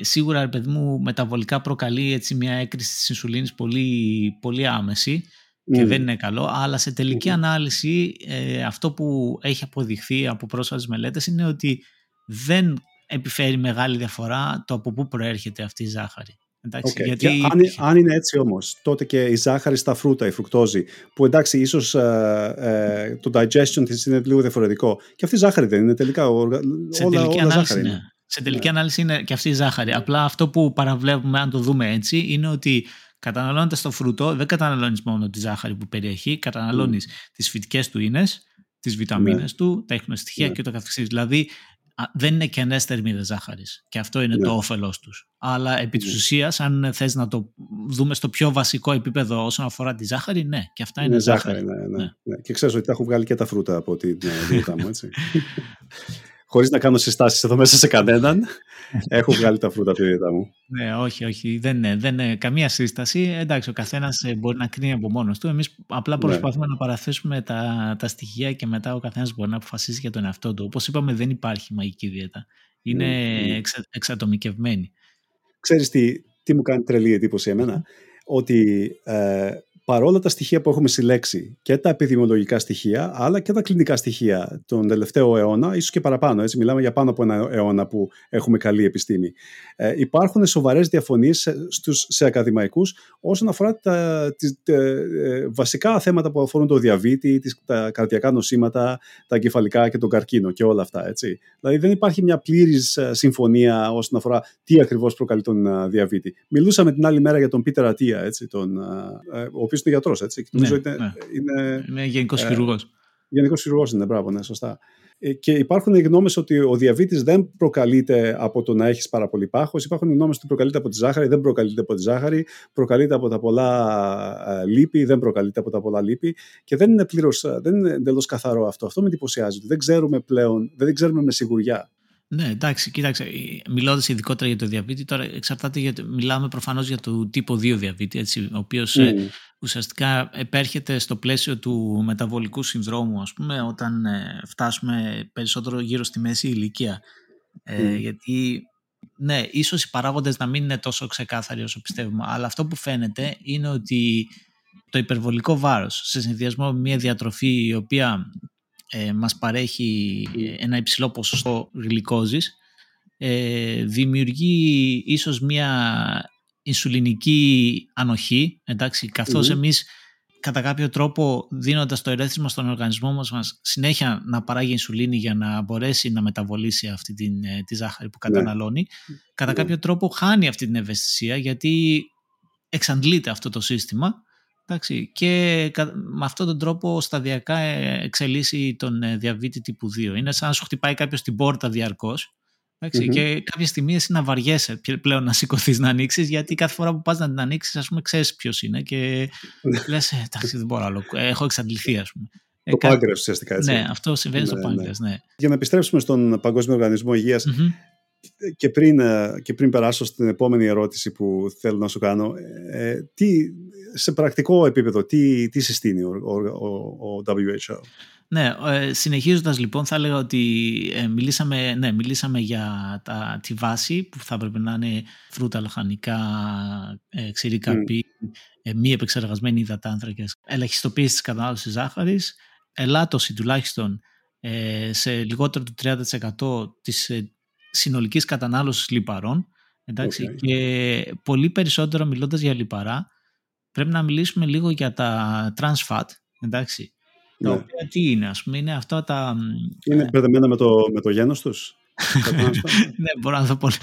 σίγουρα, παιδί μου, μεταβολικά προκαλεί έτσι, μια έκρηση της ινσουλίνης πολύ, πολύ άμεση και δεν είναι καλό, αλλά σε τελική ανάλυση ε, αυτό που έχει αποδειχθεί από πρόσφατες μελέτες είναι ότι δεν επιφέρει μεγάλη διαφορά το από πού προέρχεται αυτή η ζάχαρη. Εντάξει, γιατί... αν, αν, είναι έτσι όμως, τότε και η ζάχαρη στα φρούτα, η φρουκτόζη, που εντάξει ίσως ε, ε, το digestion της είναι λίγο διαφορετικό. Και αυτή η ζάχαρη δεν είναι τελικά, σε όλα, τελική όλα ανάλυση, ζάχαρη ναι. Σε τελική ναι. ανάλυση είναι και αυτή η ζάχαρη. Απλά αυτό που παραβλέπουμε, αν το δούμε έτσι, είναι ότι Καταναλώνοντας το φρούτο, δεν καταναλώνεις μόνο τη ζάχαρη που περιέχει, καταναλώνεις mm. τις φυτικές του ίνες, τις βιταμίνες ναι. του, τα ίχνοστοιχεία ναι. και το καθεξής. Δηλαδή, δεν είναι κενές θερμίδες ζάχαρης. Και αυτό είναι το ναι. όφελός τους. Αλλά επί της ναι. ουσίας, αν θες να το δούμε στο πιο βασικό επίπεδο όσον αφορά τη ζάχαρη, ναι, και αυτά είναι, είναι ζάχαρη. ζάχαρη ναι, ναι, ναι. Και ξέρω ότι τα έχω βγάλει και τα φρούτα από τη δίαιτα μου, έτσι. Χωρίς να κάνω συστάσεις εδώ μέσα σε κανέναν, έχω βγάλει τα φρούτα από τη δίαιτα μου. Ναι, όχι, όχι. Δεν είναι, δεν είναι καμία σύσταση. Εντάξει, ο καθένας ε, μπορεί να κρίνει από μόνος του. Εμείς απλά προσπαθούμε να παραθέσουμε τα, τα στοιχεία και μετά ο καθένας μπορεί να αποφασίσει για τον εαυτό του. Όπως είπαμε, δεν υπάρχει μαγική δίαιτα. Είναι mm. εξατομικευμένη. Ξέρεις τι, τι μου κάνει τρελή εντύπωση εμένα, ότι ε, παρόλα τα στοιχεία που έχουμε συλλέξει και τα επιδημιολογικά στοιχεία, αλλά και τα κλινικά στοιχεία τον τελευταίο αιώνα, ίσως και παραπάνω, έτσι μιλάμε για πάνω από ένα αιώνα που έχουμε καλή επιστήμη. Ε, υπάρχουν σοβαρές διαφωνίες σε, στους, σε ακαδημαϊκούς όσον αφορά τα, τις, ε, βασικά θέματα που αφορούν το διαβήτη, τις, τα καρδιακά νοσήματα, τα εγκεφαλικά και τον καρκίνο και όλα αυτά. Έτσι. Δηλαδή δεν υπάρχει μια πλήρης ε, συμφωνία όσον αφορά τι ακριβώς προκαλεί τον uh, διαβήτη. Μιλούσαμε την άλλη μέρα για τον Πίτερ Ατία, έτσι, τον, uh, ο οποίος είναι γιατρός, έτσι. Ναι, είναι, ναι. είναι, είναι γενικός ε, χειρουργός. Γενικός χειρουργός είναι, μπράβο, ναι, σωστά. Ε, και υπάρχουν γνώμες ότι ο διαβήτης δεν προκαλείται από το να έχεις πάρα πολύ πάχος. Υπάρχουν γνώμες ότι προκαλείται από τη ζάχαρη, δεν προκαλείται από τη ζάχαρη, προκαλείται από τα πολλά ε, λίπη, δεν προκαλείται από τα πολλά λίπη. Και δεν είναι πλήρως, δεν είναι εντελώς καθαρό αυτό. Αυτό με εντυπωσιάζει. Δεν ξέρουμε πλέον, δεν ξέρουμε με σιγουριά ναι, εντάξει, κοίταξε. Μιλώντας ειδικότερα για το διαβήτη, τώρα εξαρτάται γιατί μιλάμε προφανώς για το τύπο 2 διαβήτη, έτσι, ο οποίος ε, ουσιαστικά επέρχεται στο πλαίσιο του μεταβολικού συνδρόμου, ας πούμε, όταν ε, φτάσουμε περισσότερο γύρω στη μέση ηλικία. Ε, γιατί, ναι, ίσως οι παράγοντες να μην είναι τόσο ξεκάθαροι όσο πιστεύουμε, αλλά αυτό που φαίνεται είναι ότι το υπερβολικό βάρος σε συνδυασμό με μια διατροφή η οποία ε, μας παρέχει ένα υψηλό ποσοστό γλυκόζης ε, δημιουργεί ίσως μια ινσουλινική ανοχή εντάξει, καθώς εμείς κατά κάποιο τρόπο δίνοντας το ερέθισμα στον οργανισμό μας, μας συνέχεια να παράγει ινσουλίνη για να μπορέσει να μεταβολήσει αυτή την, ε, τη ζάχαρη που ναι. καταναλώνει κατά ναι. κάποιο τρόπο χάνει αυτή την ευαισθησία γιατί εξαντλείται αυτό το σύστημα Εντάξει, και με αυτόν τον τρόπο σταδιακά ε, εξελίσσει τον ε, διαβήτη τύπου 2. Είναι σαν να σου χτυπάει κάποιος την πόρτα διαρκώς. Και κάποια στιγμή εσύ να βαριέσαι πλέον να σηκωθείς να ανοίξεις, γιατί κάθε φορά που πας να την ανοίξεις, ας πούμε, ξέρεις ποιος είναι και ναι. λες, «Ε, εντάξει, δεν μπορώ άλλο. Έχω εξαντληθεί, ας πούμε. Το πάγκρεο ουσιαστικά έτσι. Ναι, αυτό συμβαίνει στο ναι, πάγκρεο. Ναι. ναι. Για να επιστρέψουμε στον Παγκόσμιο Οργανισμό Υγείας, και πριν, και πριν περάσω στην επόμενη ερώτηση που θέλω να σου κάνω, τι, σε πρακτικό επίπεδο, τι, τι συστήνει ο, ο, ο WHO. Ναι, ε, συνεχίζοντας λοιπόν θα έλεγα ότι ε, μιλήσαμε, ναι, μιλήσαμε για τα, τη βάση που θα πρέπει να είναι φρούτα, λαχανικά, ε, ξηρή καρπή, ε, μη επεξεργασμένοι υδατάνθρακες, ελαχιστοποίηση της κατανάλωσης ζάχαρης, ελάττωση τουλάχιστον ε, σε λιγότερο του 30% της ε, συνολικής κατανάλωσης λιπαρών εντάξει, και πολύ περισσότερο μιλώντας για λιπαρά πρέπει να μιλήσουμε λίγο για τα trans fat, εντάξει. Τα ναι. οποία τι είναι, ας πούμε, είναι αυτά τα... Είναι μπερδεμένα με το, με το γένος τους. ναι, μπορώ να δω, πολλά,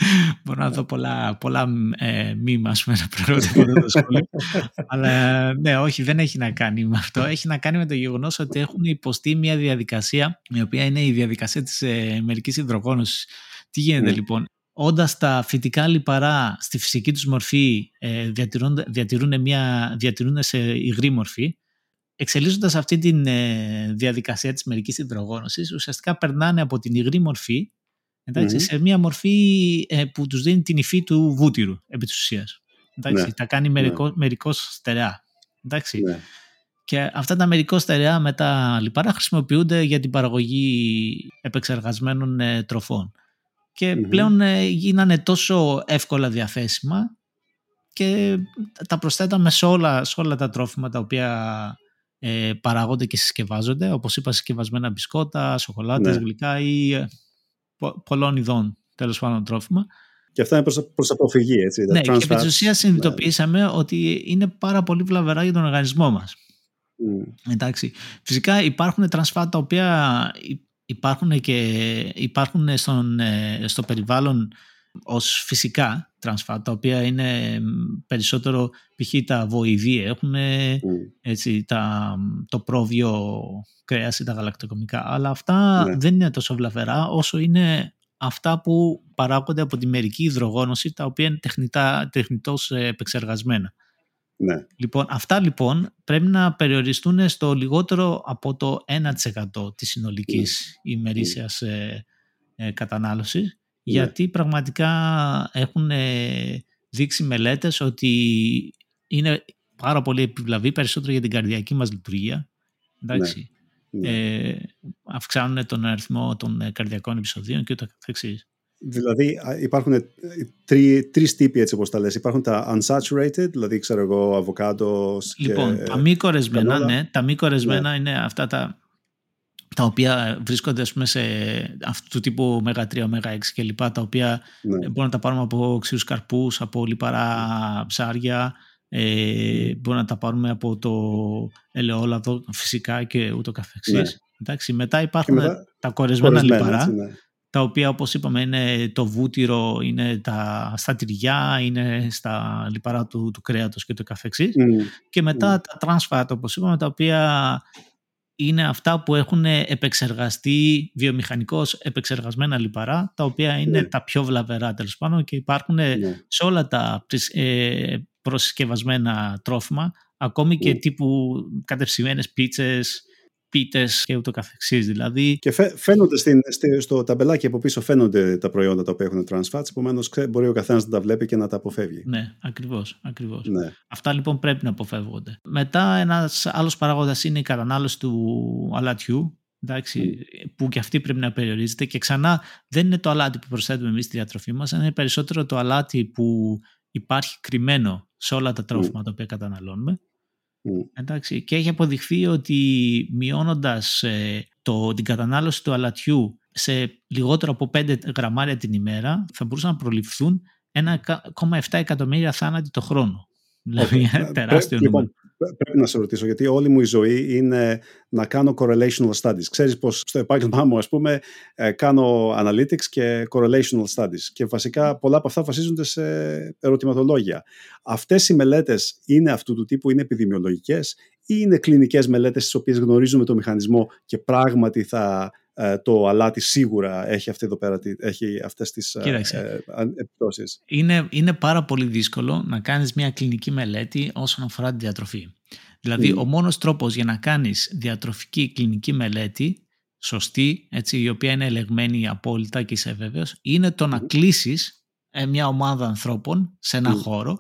μπορώ να δω πολλά, πολλά ε, μήμα, ας πούμε, να το σχολείο. Αλλά ναι, όχι, δεν έχει να κάνει με αυτό. Έχει να κάνει με το γεγονός ότι έχουν υποστεί μια διαδικασία, η οποία είναι η διαδικασία της ε, μερικής υδρογόνωσης. Τι γίνεται ναι. λοιπόν, όντας τα φυτικά λιπαρά στη φυσική τους μορφή ε, διατηρούν, διατηρούν, μια, διατηρούν σε υγρή μορφή, εξελίσσοντας αυτή τη ε, διαδικασία της μερικής υδρογόνωσης, ουσιαστικά περνάνε από την υγρή μορφή σε μια μορφή ε, που τους δίνει την υφή του βούτυρου, επί της ουσίας. Εντάξει, ναι. Τα κάνει μερικό, ναι. μερικώς στερεά. Εντάξει. Ναι. Και αυτά τα μερικώς στερεά με τα λιπαρά χρησιμοποιούνται για την παραγωγή επεξεργασμένων ε, τροφών και πλέον ε, γίνανε τόσο εύκολα διαθέσιμα και τα προσθέταμε σε όλα, σε όλα τα τρόφιμα τα οποία ε, παράγονται και συσκευάζονται όπως είπα συσκευασμένα μπισκότα, σοκολάτες, ναι. γλυκά ή ε, πολλών ειδών τέλος πάντων τρόφιμα. Και αυτά είναι προς, προς αποφυγή, έτσι. Ναι, και επί της ουσίας συνειδητοποιήσαμε ναι. ότι είναι πάρα πολύ βλαβερά για τον οργανισμό μας. Mm. Εντάξει. Φυσικά υπάρχουν τρανσφάτα τα οποία υπάρχουν και υπάρχουν στον, ε, στο περιβάλλον ως φυσικά τρανσφάτ, τα οποία είναι περισσότερο π.χ. τα βοηδία, έχουν mm. έτσι, τα, το πρόβιο κρέας ή τα γαλακτοκομικά, αλλά αυτά ναι. δεν είναι τόσο βλαβερά όσο είναι αυτά που παράγονται από τη μερική υδρογόνωση, τα οποία είναι τεχνητά, τεχνητώς επεξεργασμένα. Ναι. Λοιπόν, αυτά λοιπόν πρέπει να περιοριστούν στο λιγότερο από το 1% της συνολικής mm. ημερήσιας ε, ε, κατανάλωσης, ναι. γιατί πραγματικά έχουν ε, δείξει μελέτες ότι είναι πάρα πολύ επιβλαβή, περισσότερο για την καρδιακή μας λειτουργία. Εντάξει. Ναι. Ε, αυξάνουν τον αριθμό των ε, καρδιακών επεισοδίων και ούτω καθεξής. Δηλαδή υπάρχουν τρει τρεις τύποι έτσι όπως τα λες. Υπάρχουν τα unsaturated, δηλαδή ξέρω εγώ αβοκάντος Λοιπόν, και... τα μη κορεσμένα, ναι, τα μη κορεσμένα ναι. είναι αυτά τα, τα οποία βρίσκονται πούμε, σε αυτού του τύπου ΜΕΓΑ3, ΜΕΓΑ6 κλπ. Τα οποία ναι. μπορούμε να τα πάρουμε από ξύλους καρπούς, από λιπαρά ψάρια, ε, μπορούμε να τα πάρουμε από το ελαιόλαδο φυσικά και ούτω καθεξής. Ναι. Εντάξει, μετά υπάρχουν τα κορεσμένα λιπαρά, ναι. Τα οποία όπως είπαμε είναι το βούτυρο, είναι τα, στα τυριά, είναι στα λιπαρά του, του κρέατος και το καθεξής. Και μετά τα transfat όπως είπαμε, τα οποία είναι αυτά που έχουν επεξεργαστεί βιομηχανικώς επεξεργασμένα λιπαρά, τα οποία είναι ναι. τα πιο βλαβερά τέλος πάντων και υπάρχουν ναι. σε όλα τα ε, προσκευασμένα τρόφιμα, ακόμη και ναι. τύπου κατευσημένες πίτσες, πίτες και ούτω καθεξής. Δηλαδή... Και φαίνονται στην, στο ταμπελάκι από πίσω φαίνονται τα προϊόντα τα οποία έχουν trans fats, επομένως μπορεί ο καθένας να τα βλέπει και να τα αποφεύγει. Ναι, ακριβώς. ακριβώς. Ναι. Αυτά λοιπόν πρέπει να αποφεύγονται. Μετά ένας άλλος παράγοντας είναι η κατανάλωση του αλατιού, εντάξει, που και αυτή πρέπει να περιορίζεται και ξανά δεν είναι το αλάτι που προσθέτουμε εμείς στη διατροφή μας, είναι περισσότερο το αλάτι που υπάρχει κρυμμένο σε όλα τα τρόφιμα τα οποία καταναλώνουμε. Εντάξει, και έχει αποδειχθεί ότι μειώνοντας ε, το, την κατανάλωση του αλατιού σε λιγότερο από 5 γραμμάρια την ημέρα θα μπορούσαν να προληφθούν 1,7 εκατομμύρια θάνατοι το χρόνο. Δηλαδή ένα τεράστιο νούμερο. Λοιπόν, πρέπει να σε ρωτήσω, γιατί όλη μου η ζωή είναι να κάνω correlational studies. Ξέρεις πως στο επάγγελμά μου, ας πούμε, ε, κάνω analytics και correlational studies. Και βασικά πολλά από αυτά βασίζονται σε ερωτηματολόγια. Αυτές οι μελέτες είναι αυτού του τύπου, είναι επιδημιολογικές ή είναι κλινικές μελέτες στις οποίες γνωρίζουμε το μηχανισμό και πράγματι θα ε, το αλάτι σίγουρα έχει, αυτή εδώ πέρα, έχει αυτές τις ε, ε επιπτώσεις. Είναι, είναι πάρα πολύ δύσκολο να κάνεις μια κλινική μελέτη όσον αφορά τη διατροφή. Δηλαδή, ο μόνος τρόπος για να κάνεις διατροφική κλινική μελέτη σωστή, έτσι, η οποία είναι ελεγμένη απόλυτα και είσαι βέβαιος, είναι το να κλείσεις μια ομάδα ανθρώπων σε ένα χώρο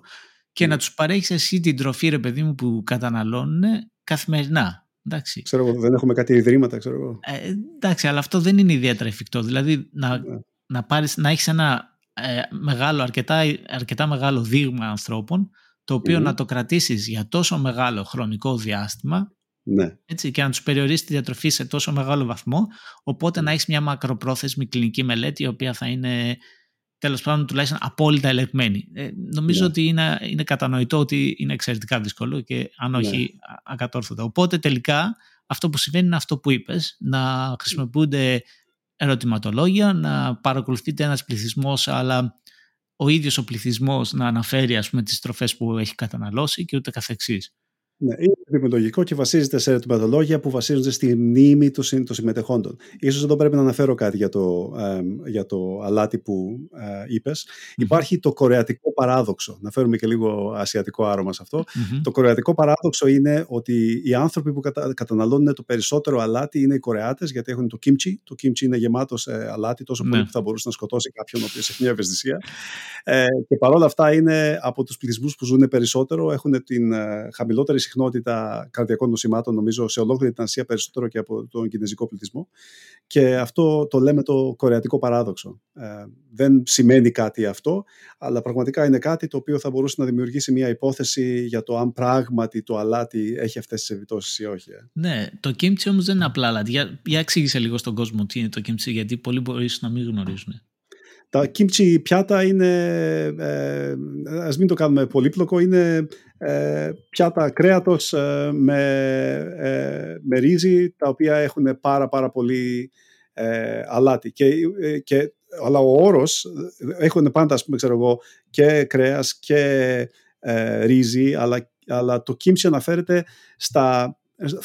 και να τους παρέχεις εσύ την τροφή, ρε παιδί μου, που καταναλώνουν καθημερινά. Εντάξει. Ξέρω εγώ, δεν έχουμε κάτι ιδρύματα, ξέρω εγώ. Ε, εντάξει, αλλά αυτό δεν είναι ιδιαίτερα εφικτό. Δηλαδή να, ναι. να, πάρεις, να έχεις ένα ε, μεγάλο, αρκετά, αρκετά μεγάλο δείγμα ανθρώπων το οποιο να το κρατήσεις για τόσο μεγάλο χρονικό διάστημα ναι. έτσι, και να τους περιορίσεις τη διατροφή σε τόσο μεγάλο βαθμό οπότε να έχεις μια μακροπρόθεσμη κλινική μελέτη η οποία θα είναι τέλος πάντων τουλάχιστον απόλυτα ελεγμένη. Ε, νομίζω ναι. ότι είναι, είναι κατανοητό ότι είναι εξαιρετικά δύσκολο και αν όχι ναι. ακατόρθωτο. Οπότε τελικά αυτό που συμβαίνει είναι αυτό που είπες, να χρησιμοποιούνται ερωτηματολόγια, να παρακολουθείται ένας πληθυσμός αλλά ο ίδιος ο πληθυσμός να αναφέρει ας πούμε, τις τροφές που έχει καταναλώσει και ούτε καθεξής. Ναι, είναι επιμετολογικό και βασίζεται σε ερωτηματολόγια που βασίζονται στη μνήμη των συμμετεχόντων. Ίσως εδώ πρέπει να αναφέρω κάτι για το, για το αλάτι που ε, είπες. Υπάρχει το κορεατικό παράδοξο. Να φέρουμε και λίγο ασιατικό άρωμα σε αυτο Το κορεατικό παράδοξο είναι ότι οι άνθρωποι που κατα, καταναλώνουν το περισσότερο αλάτι είναι οι Κορεάτες γιατί έχουν το kimchi. Το kimchi είναι γεμάτο σε αλάτι τόσο πολύ ναι. που θα μπορούσε να σκοτώσει κάποιον ο οποίος έχει μια ευαισθησία. Ε, και παρόλα αυτά είναι από τους πληθυσμούς που ζουν περισσότερο, έχουν την ε, χαμηλότερη συχνότητα καρδιακών νοσημάτων, νομίζω, σε ολόκληρη την Ασία περισσότερο και από τον κινέζικο πληθυσμό. Και αυτό το λέμε το κορεατικό παράδοξο. Ε, δεν σημαίνει κάτι αυτό, αλλά πραγματικά είναι κάτι το οποίο θα μπορούσε να δημιουργήσει μια υπόθεση για το αν πράγματι το αλάτι έχει αυτές τις επιπτώσεις ή όχι. Ε. Ναι, το kimchi όμως δεν είναι απλά αλάτι. Για, για εξήγησε λίγο στον κόσμο τι είναι το kimchi, γιατί πολλοί μπορείς να μην γνωρίζουν. Τα kimchi πιάτα είναι, ε, ας μην το κάνουμε πολύπλοκο, είναι ε, πιάτα κρέατος ε, με, ε, με ρύζι, τα οποία έχουν πάρα πάρα πολύ ε, αλάτι. Και, ε, και, αλλά ο όρος, έχουν πάντα, ας πούμε, ξέρω εγώ, και κρέας και ρύζι, αλλά, αλλά το kimchi αναφέρεται στα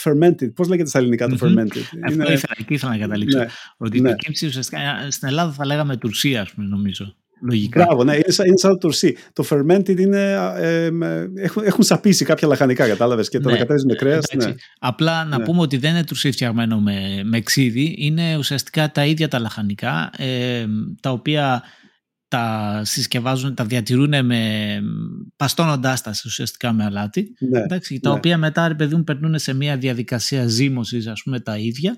fermented. Πώς λέγεται στα ελληνικά το fermented; Αυτό είναι... ήθελα, εκεί ήθελα να καταλήξω. Ναι. Ότι ναι. το kimchi ουσιαστικά στην Ελλάδα θα λέγαμε τουρσία, ας πούμε, νομίζω. Λογικά. Μπράβο, ναι, είναι, σαν, είναι σαν το τουρσί. Το fermented είναι. Ε, έχουν, έχουν σαπίσει κάποια λαχανικά, κατάλαβες και το ναι, ανακατέζουν με κρέας. Ναι. Απλά να ναι. πούμε ότι δεν είναι τουρσί φτιαγμένο με, με ξύδι. Είναι ουσιαστικά τα ίδια τα λαχανικά, ε, τα οποία τα συσκευάζουν, τα διατηρούν με παστώνοντάς τα ουσιαστικά με αλάτι. Ναι, εντάξει, τα ναι. οποία μετά ρε παιδί μου περνούν σε μια διαδικασία ζύμωσης ας πούμε τα ίδια.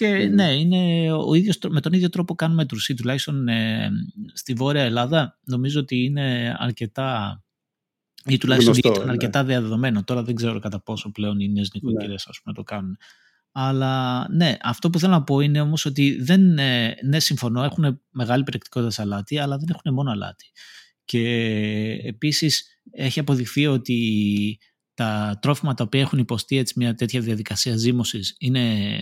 Ναι. Και ναι, είναι ο ίδιος, με τον ίδιο τρόπο κάνουμε τρουσί. Τουλάχιστον ε, στη Βόρεια Ελλάδα νομίζω ότι είναι αρκετά ή τουλάχιστον ήταν ναι. αρκετά διαδεδομένο. Τώρα δεν ξέρω κατά πόσο πλέον οι νέες νοικοκυρές ναι. το κάνουν. Αλλά ναι, αυτό που θέλω να πω είναι όμως ότι δεν, ε, ναι συμφωνώ, έχουν μεγάλη περιεκτικότητα σε αλάτι, αλλά δεν έχουν μόνο αλάτι. Και επίσης έχει αποδειχθεί ότι τα τρόφιμα τα οποία έχουν υποστεί έτσι μια τέτοια διαδικασία ζύμωσης είναι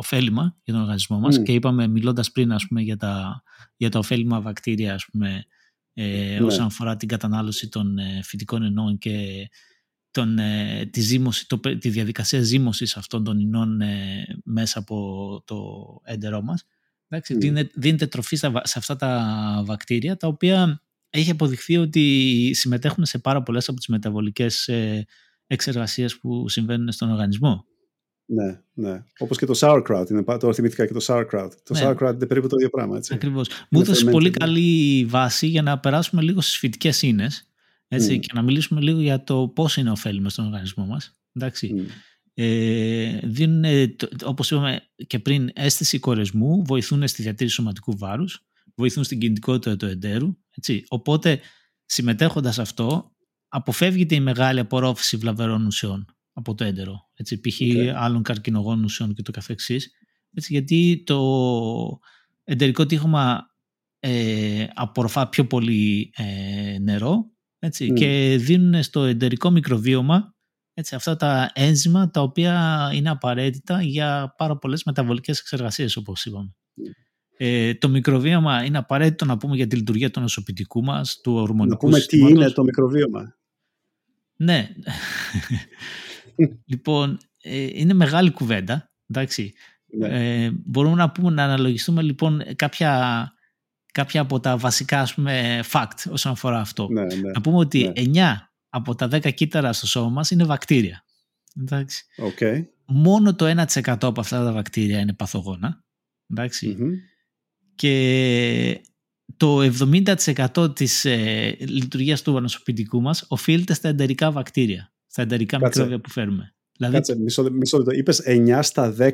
ωφέλιμα για τον οργανισμό μας mm. και είπαμε μιλώντας πριν ας πούμε, για, τα, για τα ωφέλιμα βακτήρια ας πούμε, ε, ναι. όσον αφορά την κατανάλωση των ε, φυτικών ενών και τον, ε, τη, ζύμωση, το, τη διαδικασία ζύμωσης αυτών των ινών ε, μέσα από το έντερό μας. Εντάξει, mm. δίνεται, τροφή σε αυτά τα βακτήρια τα οποία έχει αποδειχθεί ότι συμμετέχουν σε πάρα πολλές από τις μεταβολικές ε, εξεργασίες που συμβαίνουν στον οργανισμό. Ναι, ναι. Όπως και το sauerkraut. Είναι, τώρα θυμήθηκα και το sauerkraut. Το ναι. sauerkraut είναι περίπου το ίδιο πράγμα. Έτσι. Ακριβώς. Μου έδωσε πολύ καλή βάση για να περάσουμε λίγο στις φυτικές ίνες έτσι, mm. και να μιλήσουμε λίγο για το πώς είναι ωφέλιμο στον οργανισμό μας. Εντάξει. Mm. Ε, δίνουν, όπως είπαμε και πριν, αίσθηση κορεσμού, βοηθούν στη διατήρηση σωματικού βάρους, βοηθούν στην κινητικότητα του εντέρου. Έτσι. Οπότε, συμμετέχοντας αυτό, αποφεύγεται η μεγάλη απορρόφηση βλαβερών ουσιών από το έντερο. Έτσι, π.χ. Okay. άλλων καρκινογόνων ουσιών και το καθεξής. Έτσι, γιατί το εντερικό τείχομα ε, απορροφά πιο πολύ ε, νερό έτσι, mm. και δίνουν στο εντερικό μικροβίωμα έτσι, αυτά τα ένζημα τα οποία είναι απαραίτητα για πάρα πολλές μεταβολικές εξεργασίες όπως είπαμε. Mm. Ε, το μικροβίωμα είναι απαραίτητο να πούμε για τη λειτουργία του νοσοποιητικού μας, του ορμονικού Να πούμε τι είναι το μικροβίωμα. Ναι. Λοιπόν, ε, είναι μεγάλη κουβέντα. Εντάξει. Ναι. Ε, μπορούμε να πούμε να αναλογιστούμε λοιπόν κάποια κάποια από τα βασικά ας πούμε, fact όσον αφορά αυτό. Ναι, ναι, να πούμε ότι ναι. 9 από τα 10 κύτταρα στο σώμα μας είναι βακτήρια. Εντάξει. Okay. Μόνο το 1% από αυτά τα βακτήρια είναι παθογόνα. Εντάξει. Mm-hmm. Και το 70% της ε, λειτουργίας του ανοσοποιητικού μας οφείλεται στα εντερικά βακτήρια, στα εντερικά μικρόβια που φέρουμε. Δηλαδή... Κάτσε, μισό, μισό λεπτό. Είπες 9 στα 10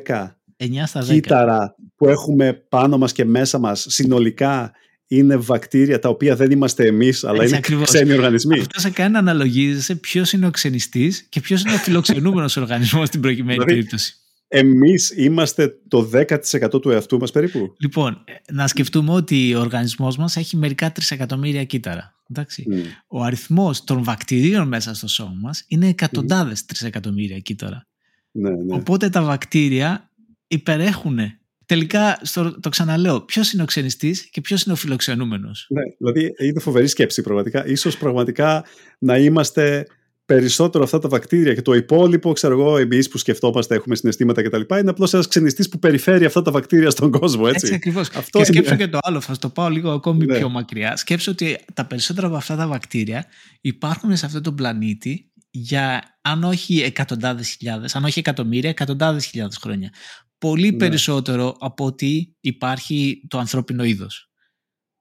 9 στα 10. κύτταρα που έχουμε πάνω μας και μέσα μας συνολικά είναι βακτήρια τα οποία δεν είμαστε εμείς αλλά Έτσι, είναι ακριβώς. ξένοι οργανισμοί. Αυτός σε κάνει να αναλογίζεσαι ποιος είναι ο ξενιστής και ποιος είναι ο φιλοξενούμενος οργανισμός στην προκειμένη δηλαδή, περίπτωση. Εμείς είμαστε το 10% του εαυτού μας περίπου. Λοιπόν, να σκεφτούμε ότι ο οργανισμός μας έχει μερικά τρισεκατομμύρια κύτταρα. Εντάξει. Mm. Ο αριθμός των βακτηρίων μέσα στο σώμα μας είναι εκατοντάδες mm. τρισεκατομμύρια κύτταρα. Ναι, ναι. Οπότε τα βακτήρια υπερέχουν. Τελικά, στο, το ξαναλέω, ποιος είναι ο ξενιστής και ποιος είναι ο φιλοξενούμενος; Ναι, δηλαδή είναι φοβερή σκέψη πραγματικά. Ίσως πραγματικά να είμαστε περισσότερο αυτά τα βακτήρια και το υπόλοιπο, ξέρω εγώ, εμείς που σκεφτόμαστε, έχουμε συναισθήματα κτλ. Είναι απλώς ένας ξενιστής που περιφέρει αυτά τα βακτήρια στον κόσμο, έτσι. Έτσι ακριβώς. Και σκέψω και το άλλο, θα το πάω λίγο ακόμη ναι. πιο μακριά. Σκέψω ότι τα περισσότερα από αυτά τα βακτήρια υπάρχουν σε αυτόν τον πλανήτη για αν όχι εκατοντάδες χιλιάδες, αν όχι εκατομμύρια, εκατοντάδες χιλιάδες χρόνια πολύ ναι. περισσότερο από ότι υπάρχει το ανθρώπινο είδος.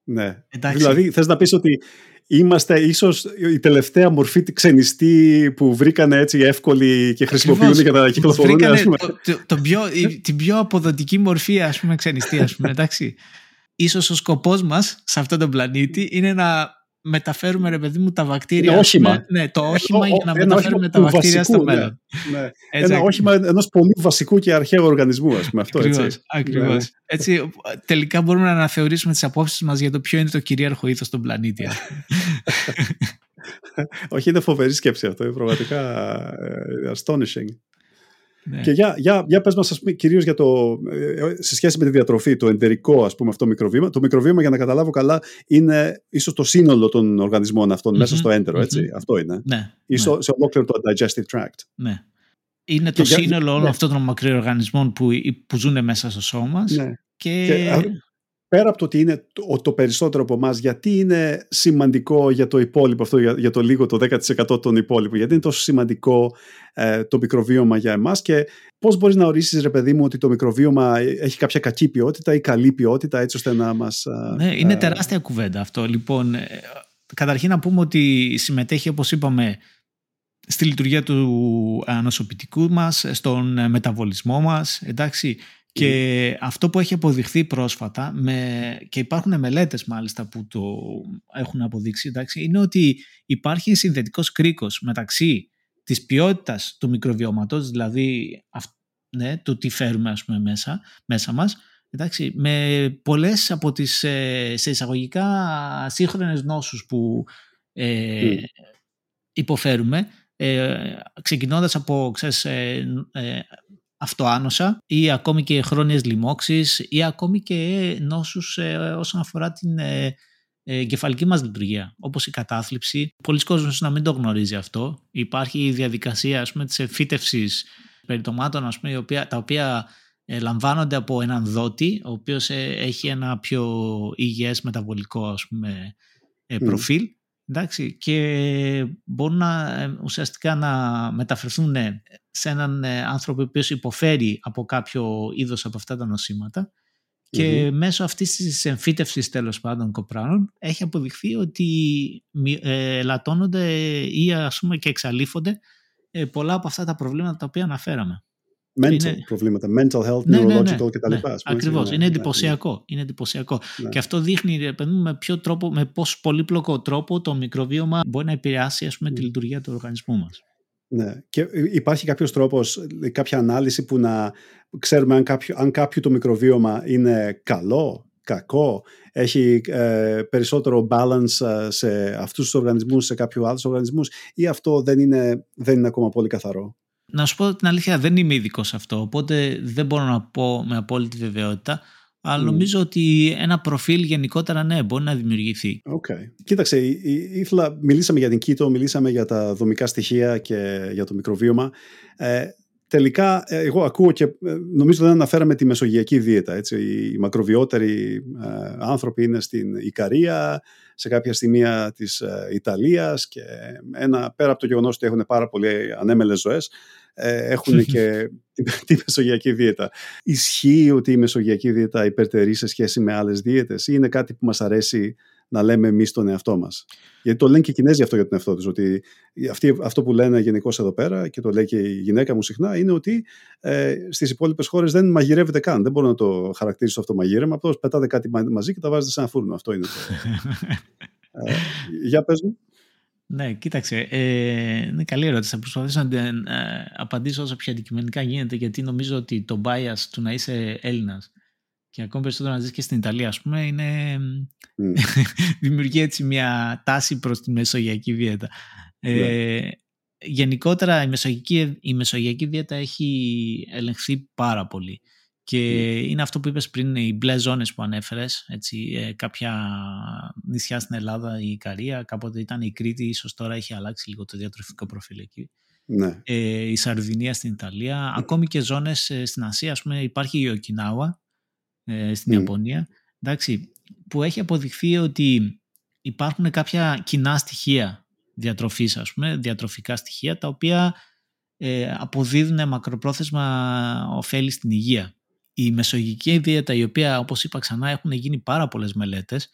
Ναι. Εντάξει. Δηλαδή θες να πεις ότι είμαστε ίσως η τελευταία μορφή ξενιστή που βρήκαν έτσι εύκολη και χρησιμοποιούν για να κυκλοφορούν. Βρήκανε το, το, πιο, την πιο αποδοτική μορφή ας πούμε ξενιστή ας πούμε εντάξει. Ίσως ο σκοπός μας σε αυτόν τον πλανήτη είναι να μεταφέρουμε ρε παιδί μου τα βακτήρια. Ένα όχημα. ναι, το όχημα για να μεταφέρουμε τα βακτήρια στο ναι. μέλλον. Ναι. ένα όχημα ενός πολύ βασικού και αρχαίου οργανισμού, ας πούμε. Αυτό, ακριβώς, έτσι. Ακριβώς. Ναι. έτσι. Τελικά μπορούμε να αναθεωρήσουμε τις απόψεις μας για το ποιο είναι το κυρίαρχο ήθος στον πλανήτη. Όχι, είναι φοβερή σκέψη αυτό. Είναι πραγματικά ε, astonishing. Ναι. Και για, για, για πες μας, πούμε, κυρίως για το, ε, σε σχέση με τη διατροφή, το εντερικό, ας πούμε, αυτό μικροβίωμα. Το μικροβίωμα, για να καταλάβω καλά, είναι ίσως το σύνολο των οργανισμών αυτών μέσα στο έντερο, έτσι. Αυτό είναι. Ναι. Ή ναι. σε ολόκληρο το digestive tract. Ναι. είναι το σύνολο όλων ναι. αυτών των μακροοργανισμών που, που ζουν μέσα στο σώμα μας. Ναι. Και... πέρα από το ότι είναι το, το περισσότερο από εμάς, γιατί είναι σημαντικό για το υπόλοιπο αυτό, για, για το λίγο το 10% των υπόλοιπων, γιατί είναι τόσο σημαντικό ε, το μικροβίωμα για εμάς και πώς μπορείς να ορίσεις ρε παιδί μου ότι το μικροβίωμα έχει κάποια κακή ποιότητα ή καλή ποιότητα έτσι ώστε να μας... Ναι, είναι ε, τεράστια κουβέντα αυτό. Λοιπόν, ε, καταρχήν να πούμε ότι συμμετέχει όπως είπαμε στη λειτουργία του ανοσοποιητικού μας, στον ε, μεταβολισμό μας, εντάξει. Και αυτό που έχει αποδειχθεί πρόσφατα με, και υπάρχουν μελέτες μάλιστα που το έχουν αποδείξει εντάξει, είναι ότι υπάρχει συνδετικός κρίκος μεταξύ της ποιότητας του μικροβιώματος, δηλαδή ναι, το τι φέρουμε ας πούμε, μέσα, μέσα μας, εντάξει, με πολλές από τις ε, σε εισαγωγικά σύγχρονες νόσους που ε, υποφέρουμε ε, ξεκινώντας από ξέρεις, ε, ε, αυτοάνοσα ή ακόμη και χρόνιες λοιμώξεις ή ακόμη και νόσους ε, όσον αφορά την ε, κεφαλική μας λειτουργία, όπως η κατάθλιψη. Πολλοί κόσμοι να μην το γνωρίζει αυτό. Υπάρχει η διαδικασία ας πούμε, της εφύτευσης περιτομάτων ας πούμε, τα οποία λαμβάνονται από έναν δότη, ο οποίος έχει ένα πιο υγιές μεταβολικό ας πούμε, προφίλ Εντάξει, και μπορούν να, ε, ουσιαστικά να μεταφερθούν ε, σε έναν ε, άνθρωπο ο οποίος υποφέρει από κάποιο είδος από αυτά τα νοσήματα. Και μέσω αυτής της εμφύτευσης τέλος πάντων κοπράνων έχει αποδειχθεί ότι ελαττώνονται ή ας πούμε και εξαλείφονται πολλά από αυτά τα προβλήματα τα οποία αναφέραμε mental είναι... προβλήματα, mental health, ναι, neurological ναι, ναι, κτλ. Ναι, ακριβώς, είναι εντυπωσιακό. Είναι εντυπωσιακό. Και αυτό δείχνει με ποιο τρόπο, με πόσο πολύπλοκο τρόπο το μικροβίωμα μπορεί να επηρεάσει ας πούμε, τη λειτουργία του οργανισμού μας. Ναι. Και υπάρχει κάποιος τρόπος, κάποια ανάλυση που να ξέρουμε αν κάποιο, αν κάποιο το μικροβίωμα είναι καλό, κακό, έχει ε, περισσότερο balance ε, σε αυτούς τους οργανισμούς, σε κάποιους άλλους οργανισμούς ή αυτό δεν είναι, δεν είναι ακόμα πολύ καθαρό; Να σου πω την αλήθεια, δεν είμαι ειδικό σε αυτό, οπότε δεν μπορώ να πω με απόλυτη βεβαιότητα. Αλλά νομίζω ότι ένα προφίλ γενικότερα ναι, μπορεί να δημιουργηθεί. Okay. Κοίταξε, ήθελα, μιλήσαμε για την κήτο, μιλήσαμε για τα δομικά στοιχεία και για το μικροβίωμα. Ε, τελικά, ε, εγώ ακούω και ε, νομίζω δεν αναφέραμε τη μεσογειακή δίαιτα. Έτσι. Οι μακροβιότεροι ε, άνθρωποι είναι στην Ικαρία, σε κάποια σημεία της Ιταλίας και ένα, πέρα από το γεγονός ότι έχουν πάρα πολύ ανέμελες ζωές, ε, έχουν και τη μεσογειακή δίαιτα. Ισχύει ότι η μεσογειακή δίαιτα υπερτερεί σε σχέση με άλλες δίαιτες ή είναι κάτι που μας αρέσει να λέμε εμείς τον εαυτό μας. Γιατί το λένε και οι Κινέζοι αυτό για τον εαυτό τους. Ότι αυτοί, αυτό που λένε γενικώ εδώ πέρα και το λέει και η γυναίκα μου συχνά είναι ότι ε, στις υπόλοιπες χώρες δεν μαγειρεύεται καν. Δεν μπορώ να το χαρακτηρίσω αυτό μαγείρεμα. Απλώς πετάτε κάτι μαζί και τα βάζετε σε ένα φούρνο. Αυτό είναι το. ε, για πες μου. Ναι, κοίταξε. Ε, είναι καλή ερώτηση. Θα προσπαθήσω να την ε, απαντήσω όσο πιο αντικειμενικά γίνεται, γιατί νομίζω ότι το bias του να είσαι Έλληνας και ακόμη περισσότερο να ζει και στην Ιταλία, ας πούμε, είναι. Mm. δημιουργεί έτσι μια τάση προς τη μεσογειακή δίαιτα. Ε, ναι. γενικότερα η μεσογειακή, η μεσογειακή δίαιτα έχει ελεγχθεί πάρα πολύ. Και mm. είναι αυτό που είπες πριν, οι μπλε ζώνες που ανέφερες, έτσι, ε, κάποια νησιά στην Ελλάδα, η Ικαρία, κάποτε ήταν η Κρήτη, ίσως τώρα έχει αλλάξει λίγο το διατροφικό προφίλ εκεί. Ναι. Ε, η Σαρδινία στην Ιταλία, ακόμη και ζώνες ε, στην Ασία, ας πούμε υπάρχει η Οκινάουα ε, στην mm. Ιαπωνία, εντάξει, που έχει αποδειχθεί ότι υπάρχουν κάποια κοινά στοιχεία διατροφής, ας πούμε, διατροφικά στοιχεία, τα οποία ε, αποδίδουν μακροπρόθεσμα ωφέλη στην υγεία η μεσογειακή δίαιτα η οποία όπως είπα ξανά έχουν γίνει πάρα πολλές μελέτες